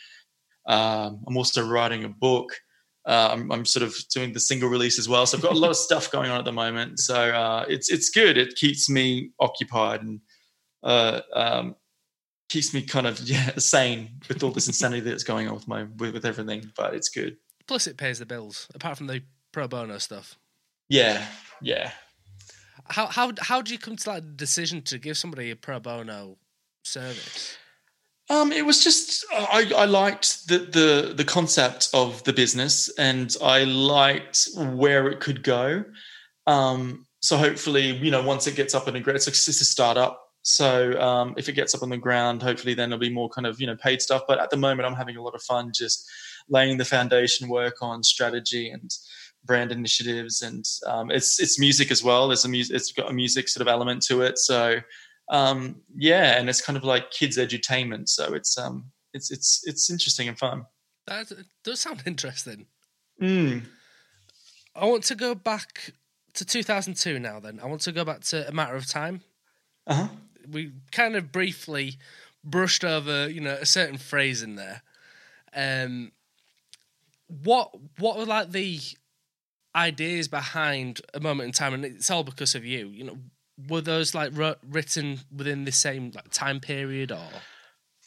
Um, I'm also writing a book. uh, I'm, I'm, sort of doing the single release as well. So I've got a lot of stuff going on at the moment. So uh, it's it's good. It keeps me occupied and uh, um, keeps me kind of yeah sane with all this insanity that's going on with my with, with everything. But it's good. Plus, it pays the bills. Apart from the pro bono stuff. Yeah, yeah. How how how do you come to that decision to give somebody a pro bono service? Um, it was just I, I liked the, the the concept of the business, and I liked where it could go. Um, so hopefully, you know, once it gets up and it's, it's a startup. So um, if it gets up on the ground, hopefully then there'll be more kind of you know paid stuff. But at the moment, I'm having a lot of fun just laying the foundation work on strategy and brand initiatives, and um, it's it's music as well. There's a music, it's got a music sort of element to it. So um, yeah, and it's kind of like kids' edutainment. So it's um, it's it's it's interesting and fun. That does sound interesting. Mm. I want to go back to 2002 now. Then I want to go back to a matter of time. Uh-huh. We kind of briefly brushed over, you know, a certain phrase in there. Um, what what were like the ideas behind a moment in time, and it's all because of you. You know, were those like written within the same like time period, or?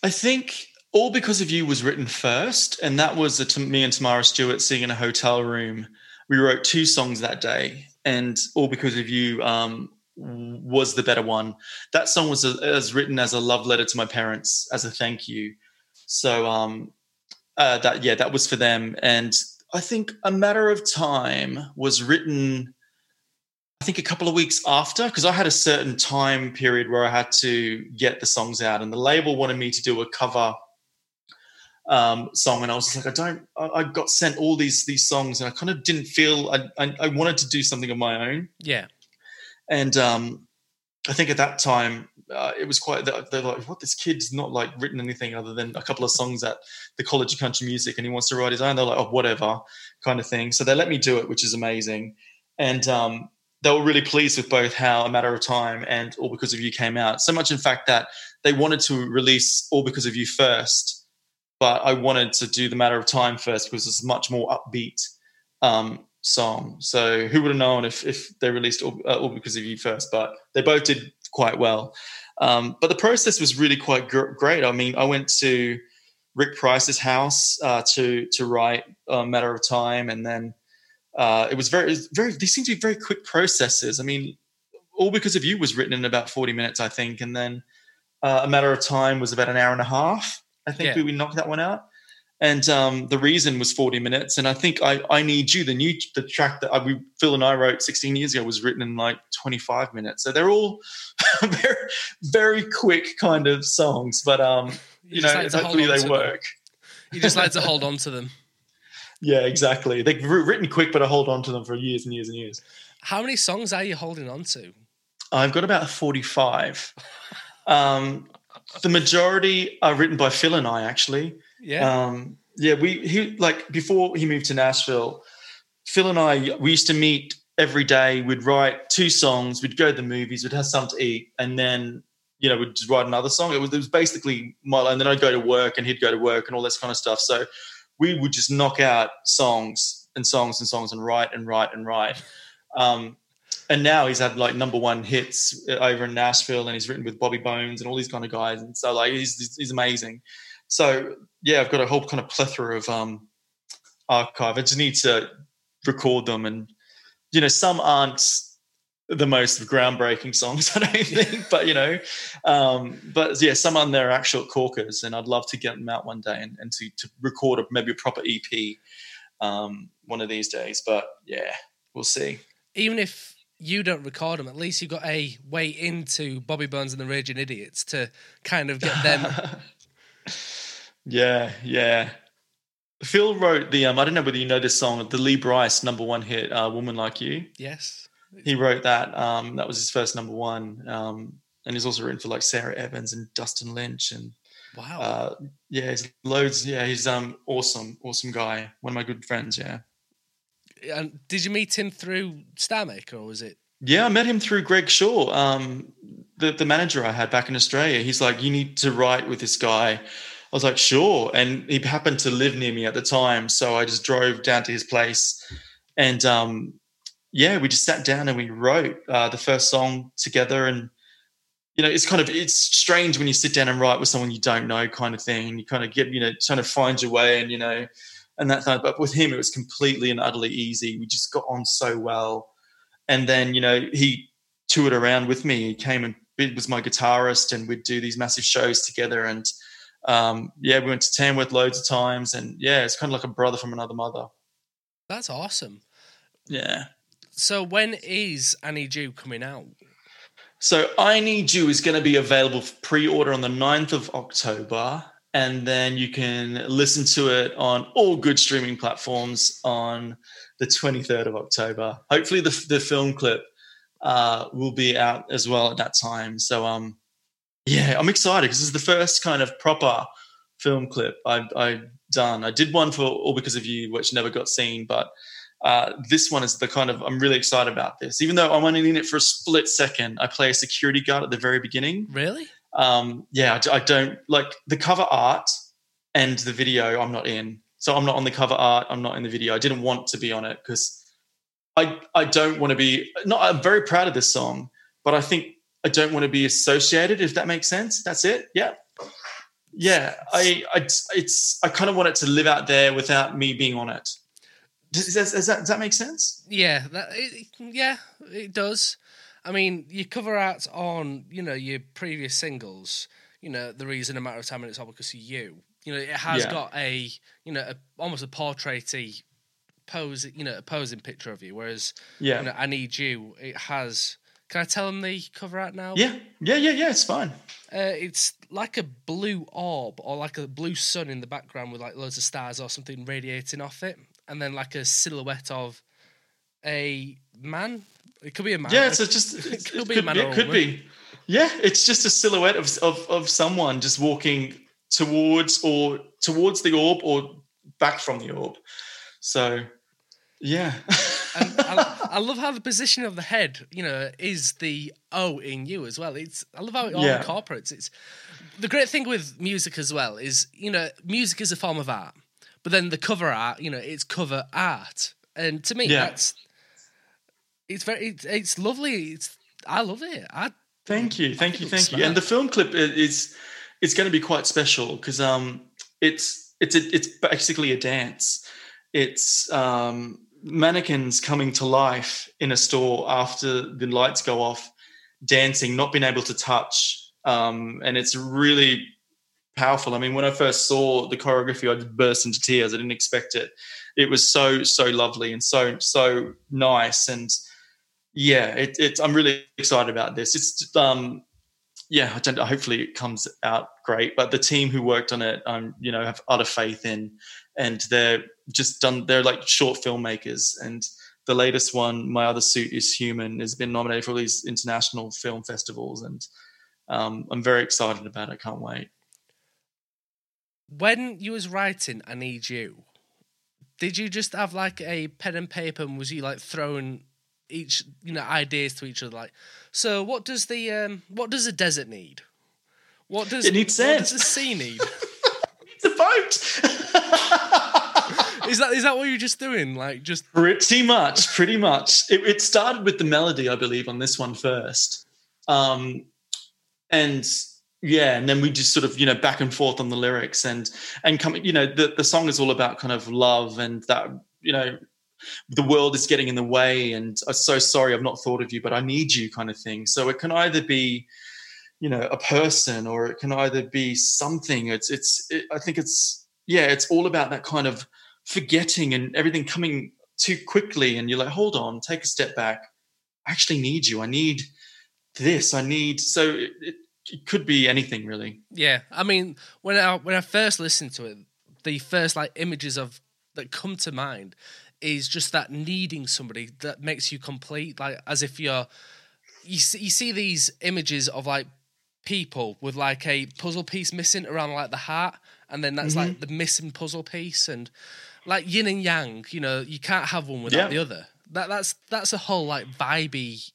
I think all because of you was written first, and that was a, me and Tamara Stewart sitting in a hotel room. We wrote two songs that day, and all because of you um, was the better one. That song was, a, was written as a love letter to my parents as a thank you. So um, uh, that yeah, that was for them, and I think a matter of time was written. I think a couple of weeks after, because I had a certain time period where I had to get the songs out, and the label wanted me to do a cover um, song, and I was just like, I don't. I, I, got sent all these these songs, and I kind of didn't feel. I, I, I wanted to do something of my own. Yeah, and um, I think at that time uh, it was quite they're like what this kid's not like written anything other than a couple of songs at the college of country music and he wants to write his own they're like oh whatever kind of thing so they let me do it which is amazing and um, they were really pleased with both how a matter of time and all because of you came out. So much in fact that they wanted to release all because of you first but i wanted to do the matter of time first because it's much more upbeat um, song. So who would have known if, if they released all, uh, all because of you first but they both did quite well. Um, but the process was really quite gr- great. I mean, I went to Rick Price's house uh, to to write a matter of time, and then uh, it was very very. These seem to be very quick processes. I mean, all because of you was written in about forty minutes, I think, and then uh, a matter of time was about an hour and a half. I think yeah. we, we knocked that one out and um, the reason was 40 minutes and i think i, I need you the new the track that I, we, phil and i wrote 16 years ago was written in like 25 minutes so they're all very very quick kind of songs but um you, you know like hopefully they work them. you just like to hold on to them yeah exactly they've written quick but i hold on to them for years and years and years how many songs are you holding on to i've got about 45 um the majority are written by phil and i actually yeah. Um, yeah, we he like before he moved to Nashville, Phil and I we used to meet every day. We'd write two songs. We'd go to the movies. We'd have something to eat, and then you know we'd just write another song. It was, it was basically my. And then I'd go to work, and he'd go to work, and all this kind of stuff. So we would just knock out songs and songs and songs and write and write and write. Um, and now he's had like number one hits over in Nashville, and he's written with Bobby Bones and all these kind of guys. And so like he's he's amazing. So yeah, I've got a whole kind of plethora of um, archive. I just need to record them, and you know, some aren't the most groundbreaking songs, I don't think, but you know, um, but yeah, some on there are actual corkers, and I'd love to get them out one day and, and to, to record a, maybe a proper EP um, one of these days. But yeah, we'll see. Even if you don't record them, at least you've got a way into Bobby Bones and the Raging Idiots to kind of get them Yeah, yeah. Phil wrote the um, I don't know whether you know this song, the Lee Brice number one hit, uh, "Woman Like You." Yes, he wrote that. Um, that was his first number one, um, and he's also written for like Sara Evans and Dustin Lynch and wow, uh, yeah, he's loads. Yeah, he's um awesome, awesome guy. One of my good friends. Yeah. And did you meet him through StarMaker or was it? Yeah, I met him through Greg Shaw, um, the the manager I had back in Australia. He's like, you need to write with this guy I was like, sure. And he happened to live near me at the time. So I just drove down to his place. And um, yeah, we just sat down and we wrote uh, the first song together. And, you know, it's kind of, it's strange when you sit down and write with someone you don't know kind of thing. And You kind of get, you know, trying to find your way and, you know, and that of, but with him, it was completely and utterly easy. We just got on so well. And then, you know, he toured around with me. He came and was my guitarist and we'd do these massive shows together. And, um, yeah, we went to Tamworth loads of times, and yeah, it's kind of like a brother from another mother. That's awesome. Yeah. So when is I Need You coming out? So I Need You is going to be available for pre-order on the 9th of October, and then you can listen to it on all good streaming platforms on the 23rd of October. Hopefully, the the film clip uh, will be out as well at that time. So um, yeah, I'm excited because this is the first kind of proper film clip I, I've done. I did one for All Because of You, which never got seen, but uh, this one is the kind of I'm really excited about this. Even though I'm only in it for a split second, I play a security guard at the very beginning. Really? Um, yeah, I, I don't like the cover art and the video. I'm not in, so I'm not on the cover art. I'm not in the video. I didn't want to be on it because I I don't want to be. Not I'm very proud of this song, but I think I don't want to be associated, if that makes sense. That's it. Yeah. Yeah. I, I it's, I kind of want it to live out there without me being on it. Does, does, does that, does that make sense? Yeah. That, it, yeah, it does. I mean, your cover art on, you know, your previous singles, you know, the reason a matter of time and it's all because of you. You know, it has yeah. got a, you know, a, almost a portraity pose, you know, a posing picture of you. Whereas, yeah, you know, I need you. It has can I tell them the cover art now? Yeah, yeah, yeah, yeah. It's fine. Uh, it's like a blue orb or like a blue sun in the background with like loads of stars or something radiating off it, and then like a silhouette of a man. It could be a man. Yeah, it's just it, could, it be could, a man. It could be. Yeah, it's just a silhouette of, of of someone just walking towards or towards the orb or back from the orb. So, yeah. I, I, love how the position of the head, you know, is the O in you as well. It's I love how it all yeah. incorporates. It's the great thing with music as well is you know music is a form of art, but then the cover art, you know, it's cover art, and to me yeah. that's it's very it's, it's lovely. It's I love it. I thank you, thank you, thank smart. you. And the film clip is it's going to be quite special because um it's it's a, it's basically a dance. It's um mannequins coming to life in a store after the lights go off, dancing, not being able to touch. Um, and it's really powerful. I mean, when I first saw the choreography, I just burst into tears. I didn't expect it. It was so, so lovely and so, so nice. And yeah, it, it's, I'm really excited about this. It's, um, yeah, I don't, hopefully it comes out great. But the team who worked on it, um, you know, have utter faith in, and they're just done. They're like short filmmakers, and the latest one, My Other Suit Is Human, has been nominated for all these international film festivals, and um, I'm very excited about it. I can't wait. When you was writing "I Need You," did you just have like a pen and paper, and was you like throwing each you know ideas to each other? Like, so what does the um, what does a desert need? What does it need sand? What does the sea need? it's a boat. is that is that what you're just doing? Like just pretty much, pretty much. It, it started with the melody, I believe, on this one first, um, and yeah, and then we just sort of you know back and forth on the lyrics and and come. You know, the the song is all about kind of love and that you know the world is getting in the way and I'm so sorry I've not thought of you, but I need you kind of thing. So it can either be you know a person or it can either be something it's it's it, i think it's yeah it's all about that kind of forgetting and everything coming too quickly and you're like hold on take a step back i actually need you i need this i need so it, it, could be anything really yeah i mean when i when i first listened to it the first like images of that come to mind is just that needing somebody that makes you complete like as if you're you see, you see these images of like people with like a puzzle piece missing around like the heart and then that's mm-hmm. like the missing puzzle piece and like yin and yang you know you can't have one without yeah. the other that that's that's a whole like vibey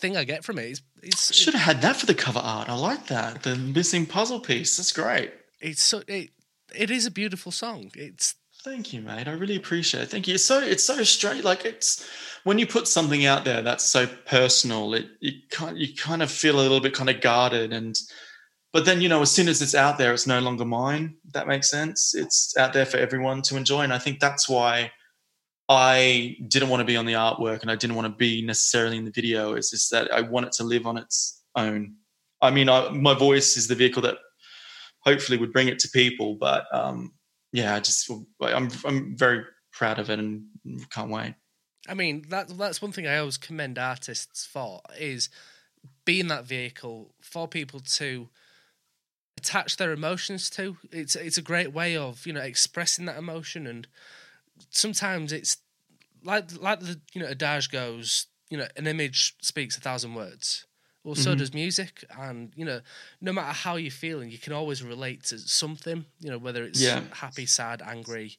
thing i get from it it's, it's should have had that for the cover art i like that the missing puzzle piece that's great It's so it it is a beautiful song. It's Thank you, mate. I really appreciate it. Thank you. It's so it's so straight. Like it's when you put something out there that's so personal, it you kind you kind of feel a little bit kind of guarded and but then you know as soon as it's out there, it's no longer mine. That makes sense. It's out there for everyone to enjoy, and I think that's why I didn't want to be on the artwork and I didn't want to be necessarily in the video. It's just that I want it to live on its own. I mean, I, my voice is the vehicle that hopefully would bring it to people, but um, yeah, I just I'm I'm very proud of it and can't wait. I mean, that that's one thing I always commend artists for is being that vehicle for people to attach their emotions to. It's it's a great way of you know expressing that emotion, and sometimes it's like like the you know adage goes, you know, an image speaks a thousand words. Well, so Mhm. does music, and you know, no matter how you're feeling, you can always relate to something. You know, whether it's Yeah. happy, sad, angry,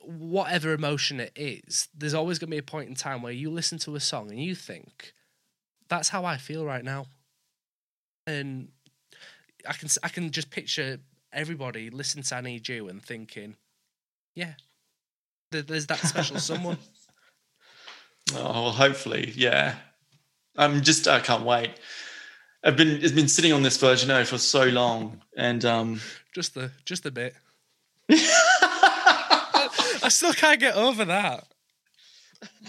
whatever emotion it is. There's always going to be a point in time where you listen to a song and you think, "That's how I feel right now," and I can I can just picture everybody listening to "I Need You" and thinking, "Yeah, there's that special someone." Oh, well, hopefully, yeah. I'm just I can't wait. I've been it's been sitting on this version now for so long, and um, Just the just a bit. I still can't get over that.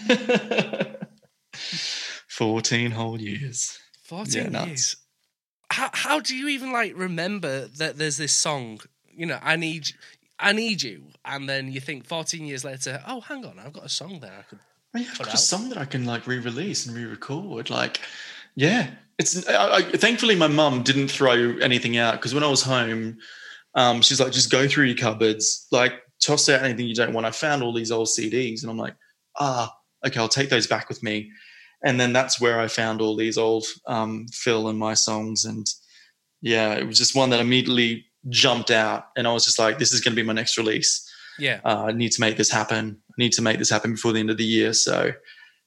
fourteen whole years. Fourteen nuts. years. How how do you even like remember that there's this song? You know, I need I need you, and then you think fourteen years later, oh, hang on, I've got a song there. I could. Oh, yeah, I've got out. a song that I can like re-release and re-record. Like, yeah, it's. I, I, thankfully, my mum didn't throw anything out because when I was home, um, she's like, just go through your cupboards, like toss out anything you don't want. I found all these old CDs, and I'm like, ah, okay, I'll take those back with me. And then that's where I found all these old um, Phil and my songs, and yeah, it was just one that immediately jumped out, and I was just like, this is going to be my next release Yeah, uh, I need to make this happen. I need to make this happen before the end of the year. So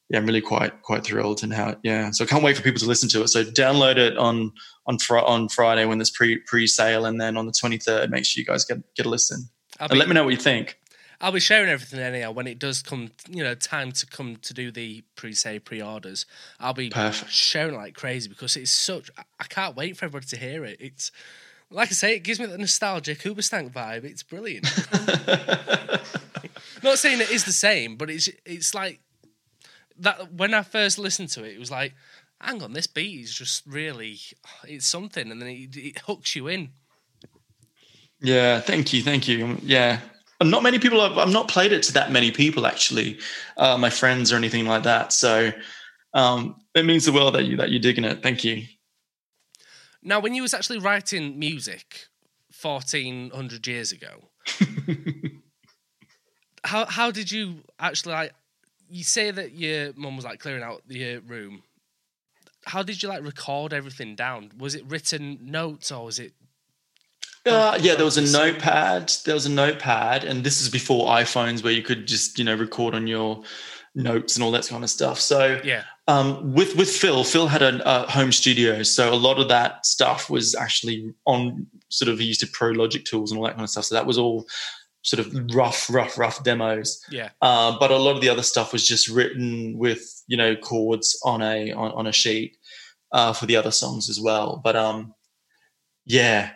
yeah, I'm really quite quite thrilled and how yeah. So I can't wait for people to listen to it. So download it on on fr- on Friday when there's pre pre sale, and then on the 23rd, make sure you guys get get a listen I'll and be, let me know what you think. I'll be sharing everything anyhow when it does come. You know, time to come to do the pre-sale pre-orders. I'll be Perfect. sharing like crazy because it's such. I can't wait for everybody to hear it. It's like I say, it gives me the nostalgic Hoobastank vibe. It's brilliant. Not saying it is the same, but it's it's like that. When I first listened to it, it was like, hang on, this beat is just really, it's something, and then it, it hooks you in. Yeah, thank you, thank you. Yeah, and not many people. Have, I've not played it to that many people actually, uh, my friends or anything like that. So um, it means the world that you that you're digging it. Thank you. Now, when you was actually writing music, fourteen hundred years ago, how how did you actually like? You say that your mum was like clearing out your room. How did you like record everything down? Was it written notes or was it? Uh, yeah, there was a notepad. There was a notepad, and this is before iPhones, where you could just you know record on your notes and all that kind of stuff. So Yeah, um, with with Phil, Phil had a, a home studio, so a lot of that stuff was actually on sort of he used to Pro Logic tools and all that kind of stuff. So that was all sort of rough, rough, rough demos. yeah, Uh, but a lot of the other stuff was just written with you know chords on a on, on a sheet uh, for the other songs as well. But um, yeah.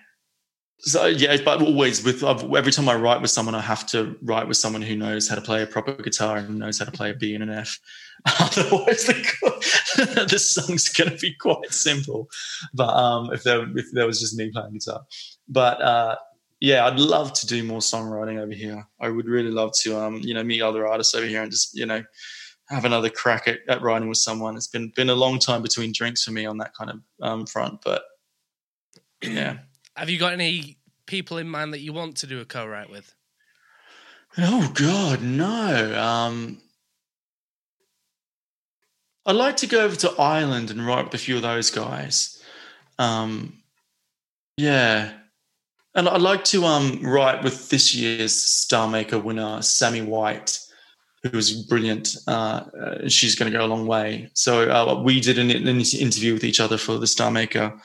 So yeah, but always with I've, every time I write with someone, I have to write with someone who knows how to play a proper guitar and knows how to play a B and an F. Otherwise, the, the song's going to be quite simple. But um, if there if there was just me playing guitar, but uh, yeah, I'd love to do more songwriting over here. I would really love to, um, you know, meet other artists over here and just, you know, have another crack at, at writing with someone. It's been been a long time between drinks for me on that kind of um, front, but yeah. Have you got any people in mind that you want to do a co-write with? Oh God, no. Um, I'd like to go over to Ireland and write with a few of those guys. Um, yeah, and I'd like to um, write with this year's Star Maker winner, Sammy White, who was brilliant. Uh, uh, she's going to go a long way. So uh, we did an, an interview with each other for the Star Maker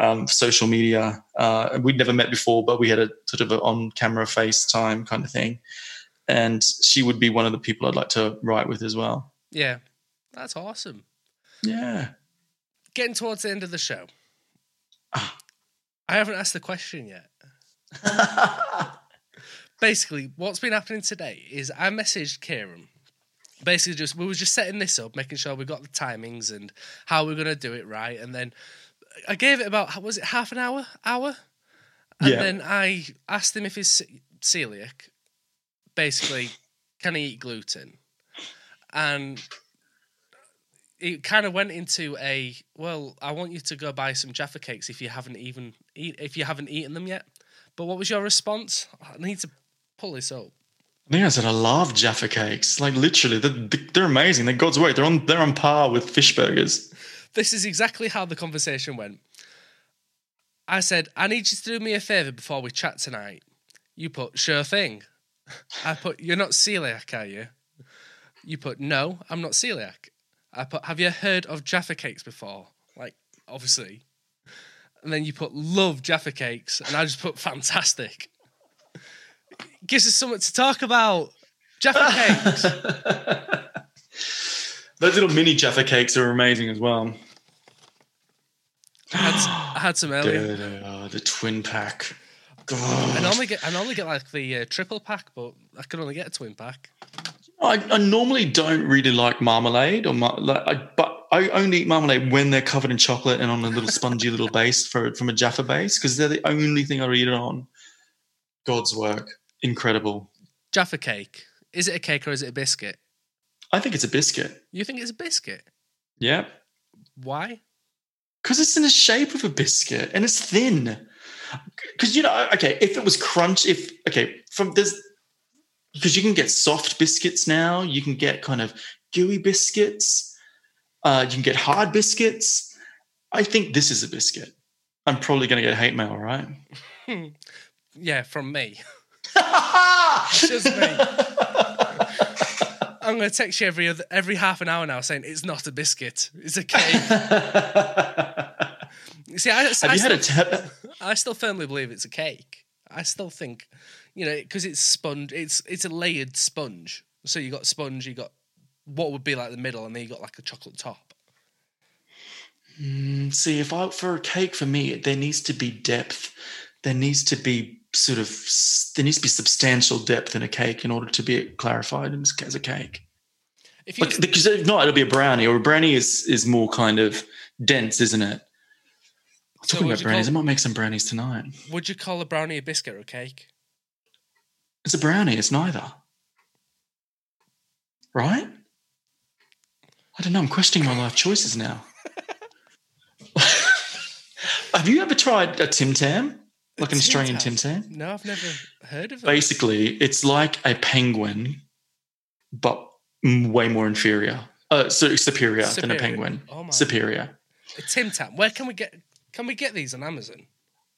um, social media. Uh, we'd never met before, but we had a sort of an on-camera FaceTime kind of thing, and she would be one of the people I'd like to write with as well. Yeah, that's awesome. Yeah. Getting towards the end of the show, Ah. I haven't asked the question yet. Basically, what's been happening today is I messaged Kieran. Basically, just we were just setting this up, making sure we got the timings and how we're gonna do it right, and then I gave it about was it half an hour, hour, and Yeah. then I asked him if he's celiac. Basically, can he eat gluten? And it kind of went into a well. I want you to go buy some Jaffa cakes if you haven't even eat if you haven't eaten them yet. But what was your response? I need to pull this up. I think I said I love Jaffa cakes. Like literally, they're, they're amazing. They're God's work. They're on they're on par with fish burgers. This is exactly how the conversation went. I said, I need you to do me a favour before we chat tonight. You put, sure thing. I put, you're not celiac, are you? You put, no, I'm not celiac. I put, have you heard of Jaffa cakes before? Like, obviously. And then you put, love Jaffa cakes. And I just put, fantastic. Gives us something to talk about. Jaffa cakes. Those little mini Jaffa cakes are amazing as well. I had, s- I had some earlier. Dude, oh, the twin pack. I God. normally get I normally get like the uh, triple pack, but I can only get a twin pack. I, I normally don't really like marmalade, or mar- like, I, but I only eat marmalade when they're covered in chocolate and on a little spongy little base for from a Jaffa base because they're the only thing I eat it on. God's work, incredible. Jaffa cake. Is it a cake or is it a biscuit? I think it's a biscuit. You think it's a biscuit? Yeah, Why? because it's in the shape of a biscuit and it's thin. Because you know, okay, if it was crunch, if okay, from there's because you can get soft biscuits now, you can get kind of gooey biscuits, uh, you can get hard biscuits. I think this is a biscuit. I'm probably going to get hate mail, right? Yeah, from me. Just me. I'm going to text you every other, every half an hour now saying it's not a biscuit, it's a cake. See, I, I, Have you had a still, I still firmly believe it's a cake. I still think, you know, because it's sponge, it's it's a layered sponge. So you got sponge, you got what would be like the middle, and then you got like a chocolate top. Mm, See, if I for a cake for me, there needs to be depth. There needs to be sort of there needs to be substantial depth in a cake in order to be clarified as, a cake. If you, Like, because if not, it'll be a brownie, or a brownie is is more kind of dense, isn't it? So Talking what about brownies, call- I might make some brownies tonight. would you call a brownie a biscuit or a cake? It's a brownie. It's neither. Right? I don't know. I'm questioning my life choices now. Have you ever tried a Tim Tam? Like an Tim Australian Tam? Tim Tam? No, I've never heard of it. Basically, it's like a penguin, but way more inferior. Uh, so superior, than a penguin. Oh my. superior. A Tim Tam. Where can we get? Can we get these on Amazon?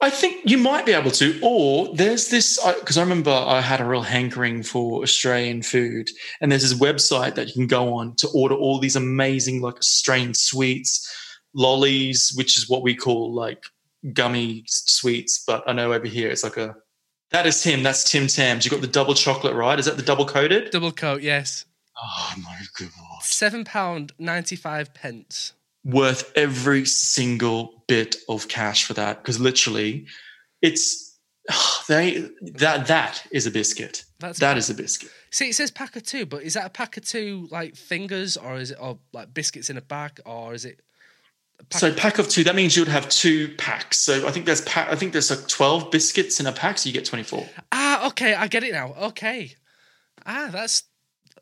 I think you might be able to, or there's this because I remember I had a real hankering for Australian food, and there's this website that you can go on to order all these amazing like Australian sweets, lollies, which is what we call like gummy sweets, but I know over here it's like a that is Tim, that's Tim Tams. You got the double chocolate, right? Is that the double coated? Double coat, yes. Oh my god, Seven pound ninety five pence. worth every single bit of cash for that because literally, it's they that that is a biscuit. That's That is a biscuit. See, it says pack of two, but is that a pack of two like fingers, or is it or like biscuits in a bag, or is it? Pack So pack of two. That means you would have two packs. So I think there's I think there's like twelve biscuits in a pack, so you get twenty four. ah, okay, I get it now. Okay, ah, that's.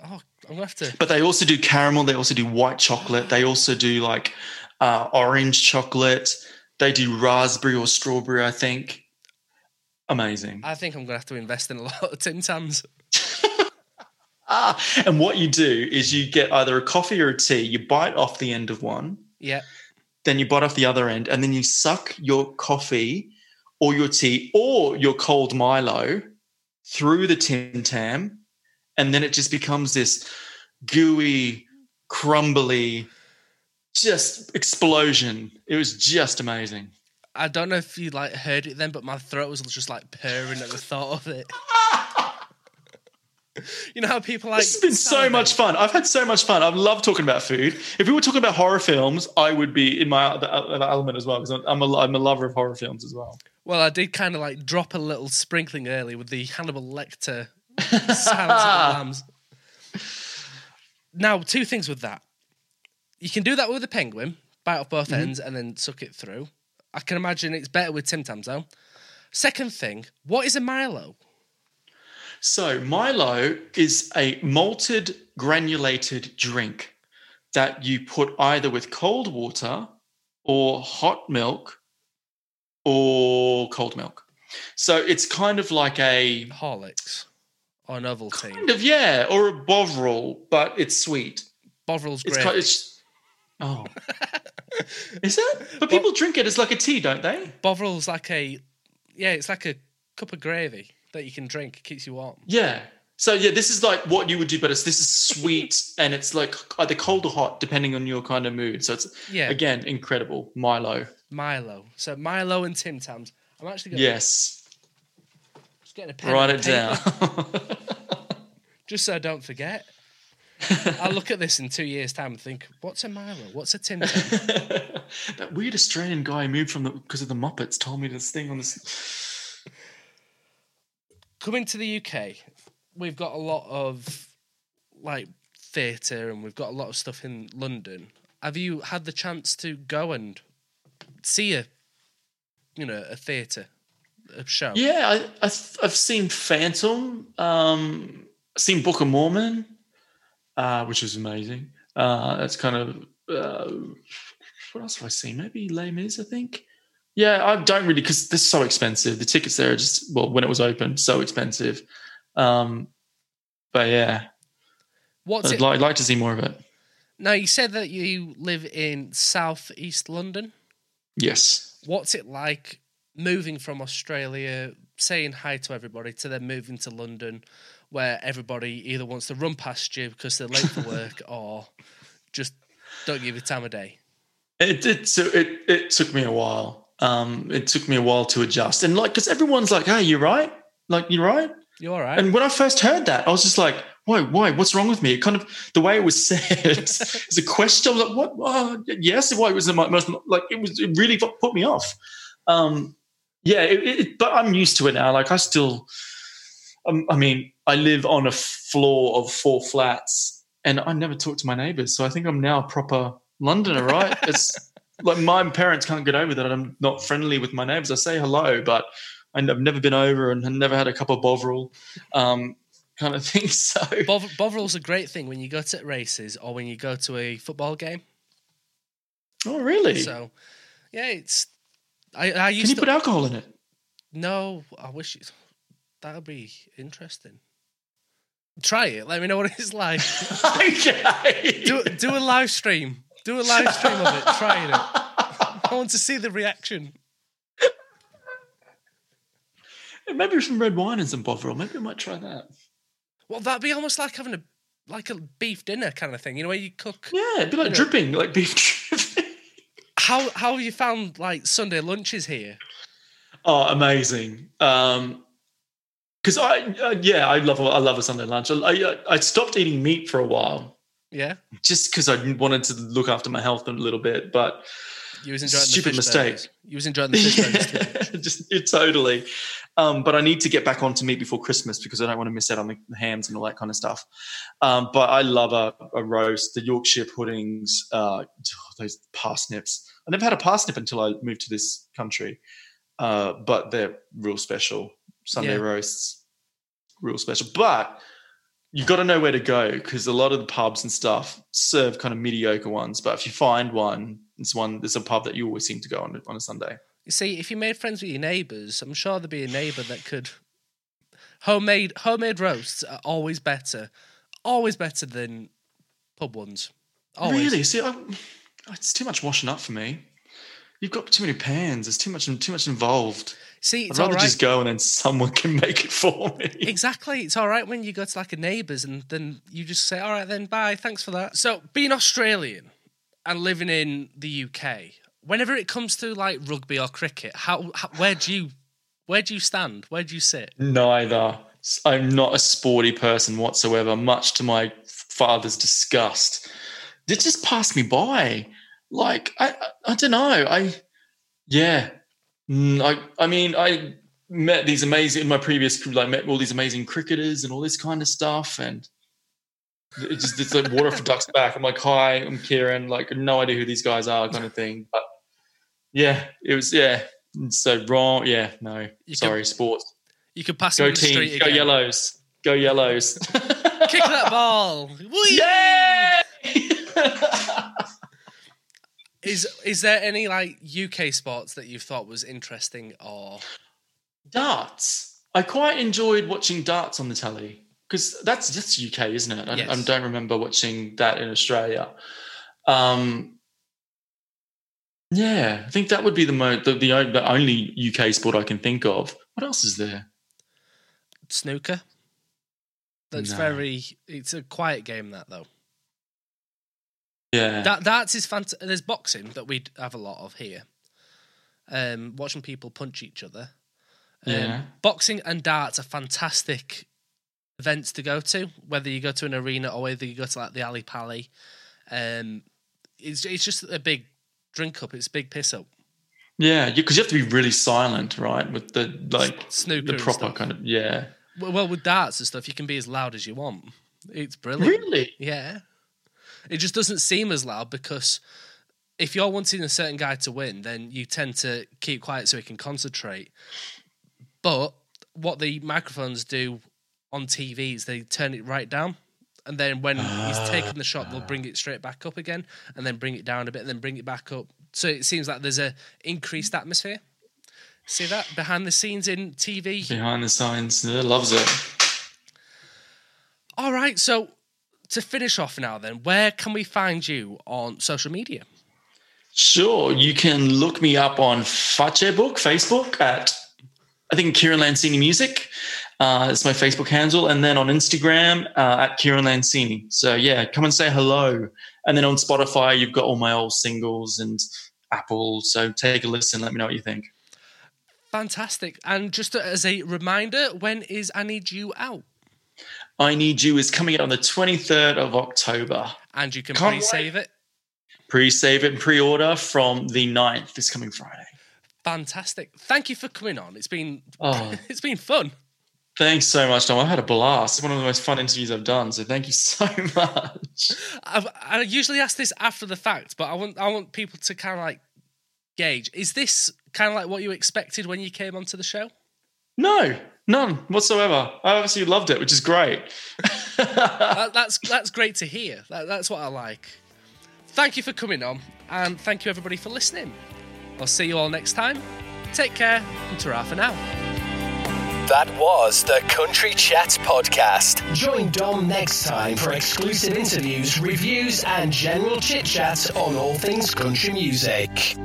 Oh, I'm gonna have to. But they also do caramel. They also do white chocolate. They also do like uh, orange chocolate. They do raspberry or strawberry. I think. Amazing. I think I'm gonna have to invest in a lot of Tim Tams. Ah, and what you do is you get either a coffee or a tea. You bite off the end of one, Yeah, then you bite off the other end, and then you suck your coffee or your tea or your cold Milo through the Tim Tam, and then it just becomes this gooey, crumbly, just explosion. It was just amazing. I don't know if you like heard it then, but my throat was just like purring at the thought of it. you know how people like. This has been so much fun. I've had so much fun. I've loved talking about food. If we were talking about horror films, I would be in my other element as well because I'm, a I'm a lover of horror films as well. Well, I did kind of like drop a little sprinkling early with the Hannibal Lecter Silence of the Lambs. Now, two things with that. You can do that with a penguin, bite off both mm-hmm. ends, and then suck it through. I can imagine it's better with Tim Tams though. Second thing, what is a Milo? So Milo is a malted granulated drink that you put either with cold water or hot milk or cold milk. So it's kind of like a Horlicks or an Ovaltine. kind of yeah, or a Bovril, but it's sweet. Bovril's It's great. kind it's oh. Is it? But people drink it as like a tea, don't they? Bovril's like a yeah, it's like a cup of gravy that you can drink. It keeps you warm. Yeah. So yeah, this is like what you would do, but it's this is sweet and it's like either cold or hot, depending on your kind of mood. So it's Yeah, again incredible. Milo. Milo. So Milo and Tim Tams. I'm actually going to. Yes. just getting a pen. Write it down. just so I don't forget. I'll look at this in two years' time and think, what's a Milo? What's a Tim Tam? that weird Australian guy moved from the because of the Muppets told me this thing on this. Coming to the UK, we've got a lot of like theatre and we've got a lot of stuff in London. Have you had the chance to go and see a, you know, a theatre, a show? Yeah, I, I've seen Phantom. Um, seen Book of Mormon, uh, which was amazing. Uh, that's kind of uh, what else have I seen? Maybe Les Mis, I think. Yeah, I don't really because they're so expensive. The tickets there are just well when it was open, so expensive. Um, but yeah, What's I'd it? li- I'd like to see more of it. now you said that you live in South East London. Yes. What's it like moving from Australia, saying hi to everybody, to then moving to London, where everybody either wants to run past you because they're late for work or just don't give you time of day? It it so it it took me a while. Um, it took me a while to adjust, and like because everyone's like, "Hey, you're right? Like you're right?" You're all right? And when I first heard that, I was just like, "Why? Why? What's wrong with me?" It kind of the way it was said is a question. I was like, "What? Oh, yes." Why it was the most like it was. It really put me off. Um, yeah, it, it, but I'm used to it now. Like I still, um, I mean, I live on a floor of four flats, and I never talk to my neighbors. So I think I'm now a proper Londoner, right? it's like my parents can't get over that I'm not friendly with my neighbors. I say hello, but I've never been over and never had a cup of Bovril, um, kind of thing. So Bov- Bovril's a great thing when you go to races or when you go to a football game. oh, really? So, yeah, it's. I, I Can you to. put alcohol in it? no, I wish it, that would be interesting. Try it. Let me know what it's like. okay. do do a live stream. Do a live stream of it. Trying it. I want to see the reaction. Maybe some red wine and some Bovril. Maybe I might try that. Well, that'd be almost like having a like a beef dinner kind of thing. You know, where you cook. Yeah, it'd be like You know- dripping, like beef dripping. How how have you found like Sunday lunches here? Oh, amazing. Um, because I, uh, yeah, I love, I love a Sunday lunch. I, I, I stopped eating meat for a while Yeah, just because I wanted to look after my health a little bit. But you was enjoying Stupid the mistake. burgers. You was enjoying the fish burgers too. just it, totally. Um, but I need to get back on to meat before Christmas because I don't want to miss out on the, the hams and all that kind of stuff. Um, but I love a, a roast, the Yorkshire puddings, uh, those parsnips. I never had a parsnip until I moved to this country, uh, but they're real special. Sunday Yeah. roasts, real special. But you got to know where to go because a lot of the pubs and stuff serve kind of mediocre ones. But if you find one, it's one. There's a pub that you always seem to go on on a Sunday. You see, if you made friends with your neighbours, I'm sure there'd be a neighbour that could. Homemade homemade roasts are always better, always better than pub ones. Always. Really? See, I, it's too much washing up for me. You've got too many pans. There's too much too much involved. See, I'd it's rather all right. just go and then someone can make it for me. Exactly. It's all right when you go to like a neighbour's and then you just say, all right, then bye, thanks for that. So, being Australian and living in the UK, whenever it comes to like rugby or cricket, how, how where do you where do you stand? Where do you sit? Neither. I'm not a sporty person whatsoever, much to my father's disgust. It just passed me by. Like I, I, I don't know. I, yeah. Mm, I, I mean, I met these amazing in my previous like met all these amazing cricketers and all this kind of stuff, and it's just it's like water for ducks back. I'm like, hi, I'm Kieran. Like, no idea who these guys are, kind of thing. But yeah, it was yeah. So wrong. Yeah, no. You Sorry, could- sports. You could pass Go the team. Go again. yellows. Go yellows. Kick that ball. Whee! Yay! Is is there any like UK sports that you thought was interesting or darts. I quite enjoyed watching darts on the telly because that's just UK, isn't it? I, I don't remember watching that in Australia. Um, yeah, I think that would be the mo the, the the only UK sport I can think of. What else is there? snooker? That's No. very. It's a quiet game. That though. Yeah, That darts is fantastic. There's boxing that we have a lot of here. Um, watching people punch each other. Um, Yeah. Boxing and darts are fantastic events to go to, whether you go to an arena or whether you go to like the Ally Pally. Um, it's it's just a big drink up. It's a big piss up. yeah, because you have to be really silent, right? With the like Snooker the proper kind of yeah. Well, well, with darts and stuff, you can be as loud as you want. It's brilliant. Really? Yeah. It just doesn't seem as loud because if you're wanting a certain guy to win, then you tend to keep quiet so he can concentrate. But what the microphones do on TV is they turn it right down. And then when he's ah. taken the shot, they'll bring it straight back up again and then bring it down a bit and then bring it back up. So it seems like there's a increased atmosphere. See that behind the scenes in TV? Behind the scenes, loves it. All right, so to finish off now, then, where can we find you on social media? Sure, you can look me up on Facebook, Facebook at I think Kieran Lancini Music. Uh, it's my Facebook handle, and then on Instagram uh, at Kieran Lancini. So yeah, come and say hello. And then on Spotify, you've got all my old singles and Apple. So take a listen. Let me know what you think. Fantastic. And just as a reminder, when is I Need You out? I Need You is coming out on the 23rd of October. And you can Can't pre save it. Pre-save it and pre-order from the 9th this coming Friday. Fantastic. Thank you for coming on. It's been Oh, it's been fun. thanks so much, Tom. I've had a blast. It's one of the most fun interviews I've done. So thank you so much. I've, I usually ask this after the fact, but I want I want people to kind of like gauge. Is this kind of like what you expected when you came onto the show? No, none whatsoever. I obviously loved it, which is great. That, that's that's great to hear. That, that's what I like. Thank you for coming on, and thank you everybody for listening. I'll see you all next time. Take care, and ta for now. That was the Country Chat Podcast. Join Dom next time for exclusive interviews, reviews, and general chit chat on all things country music.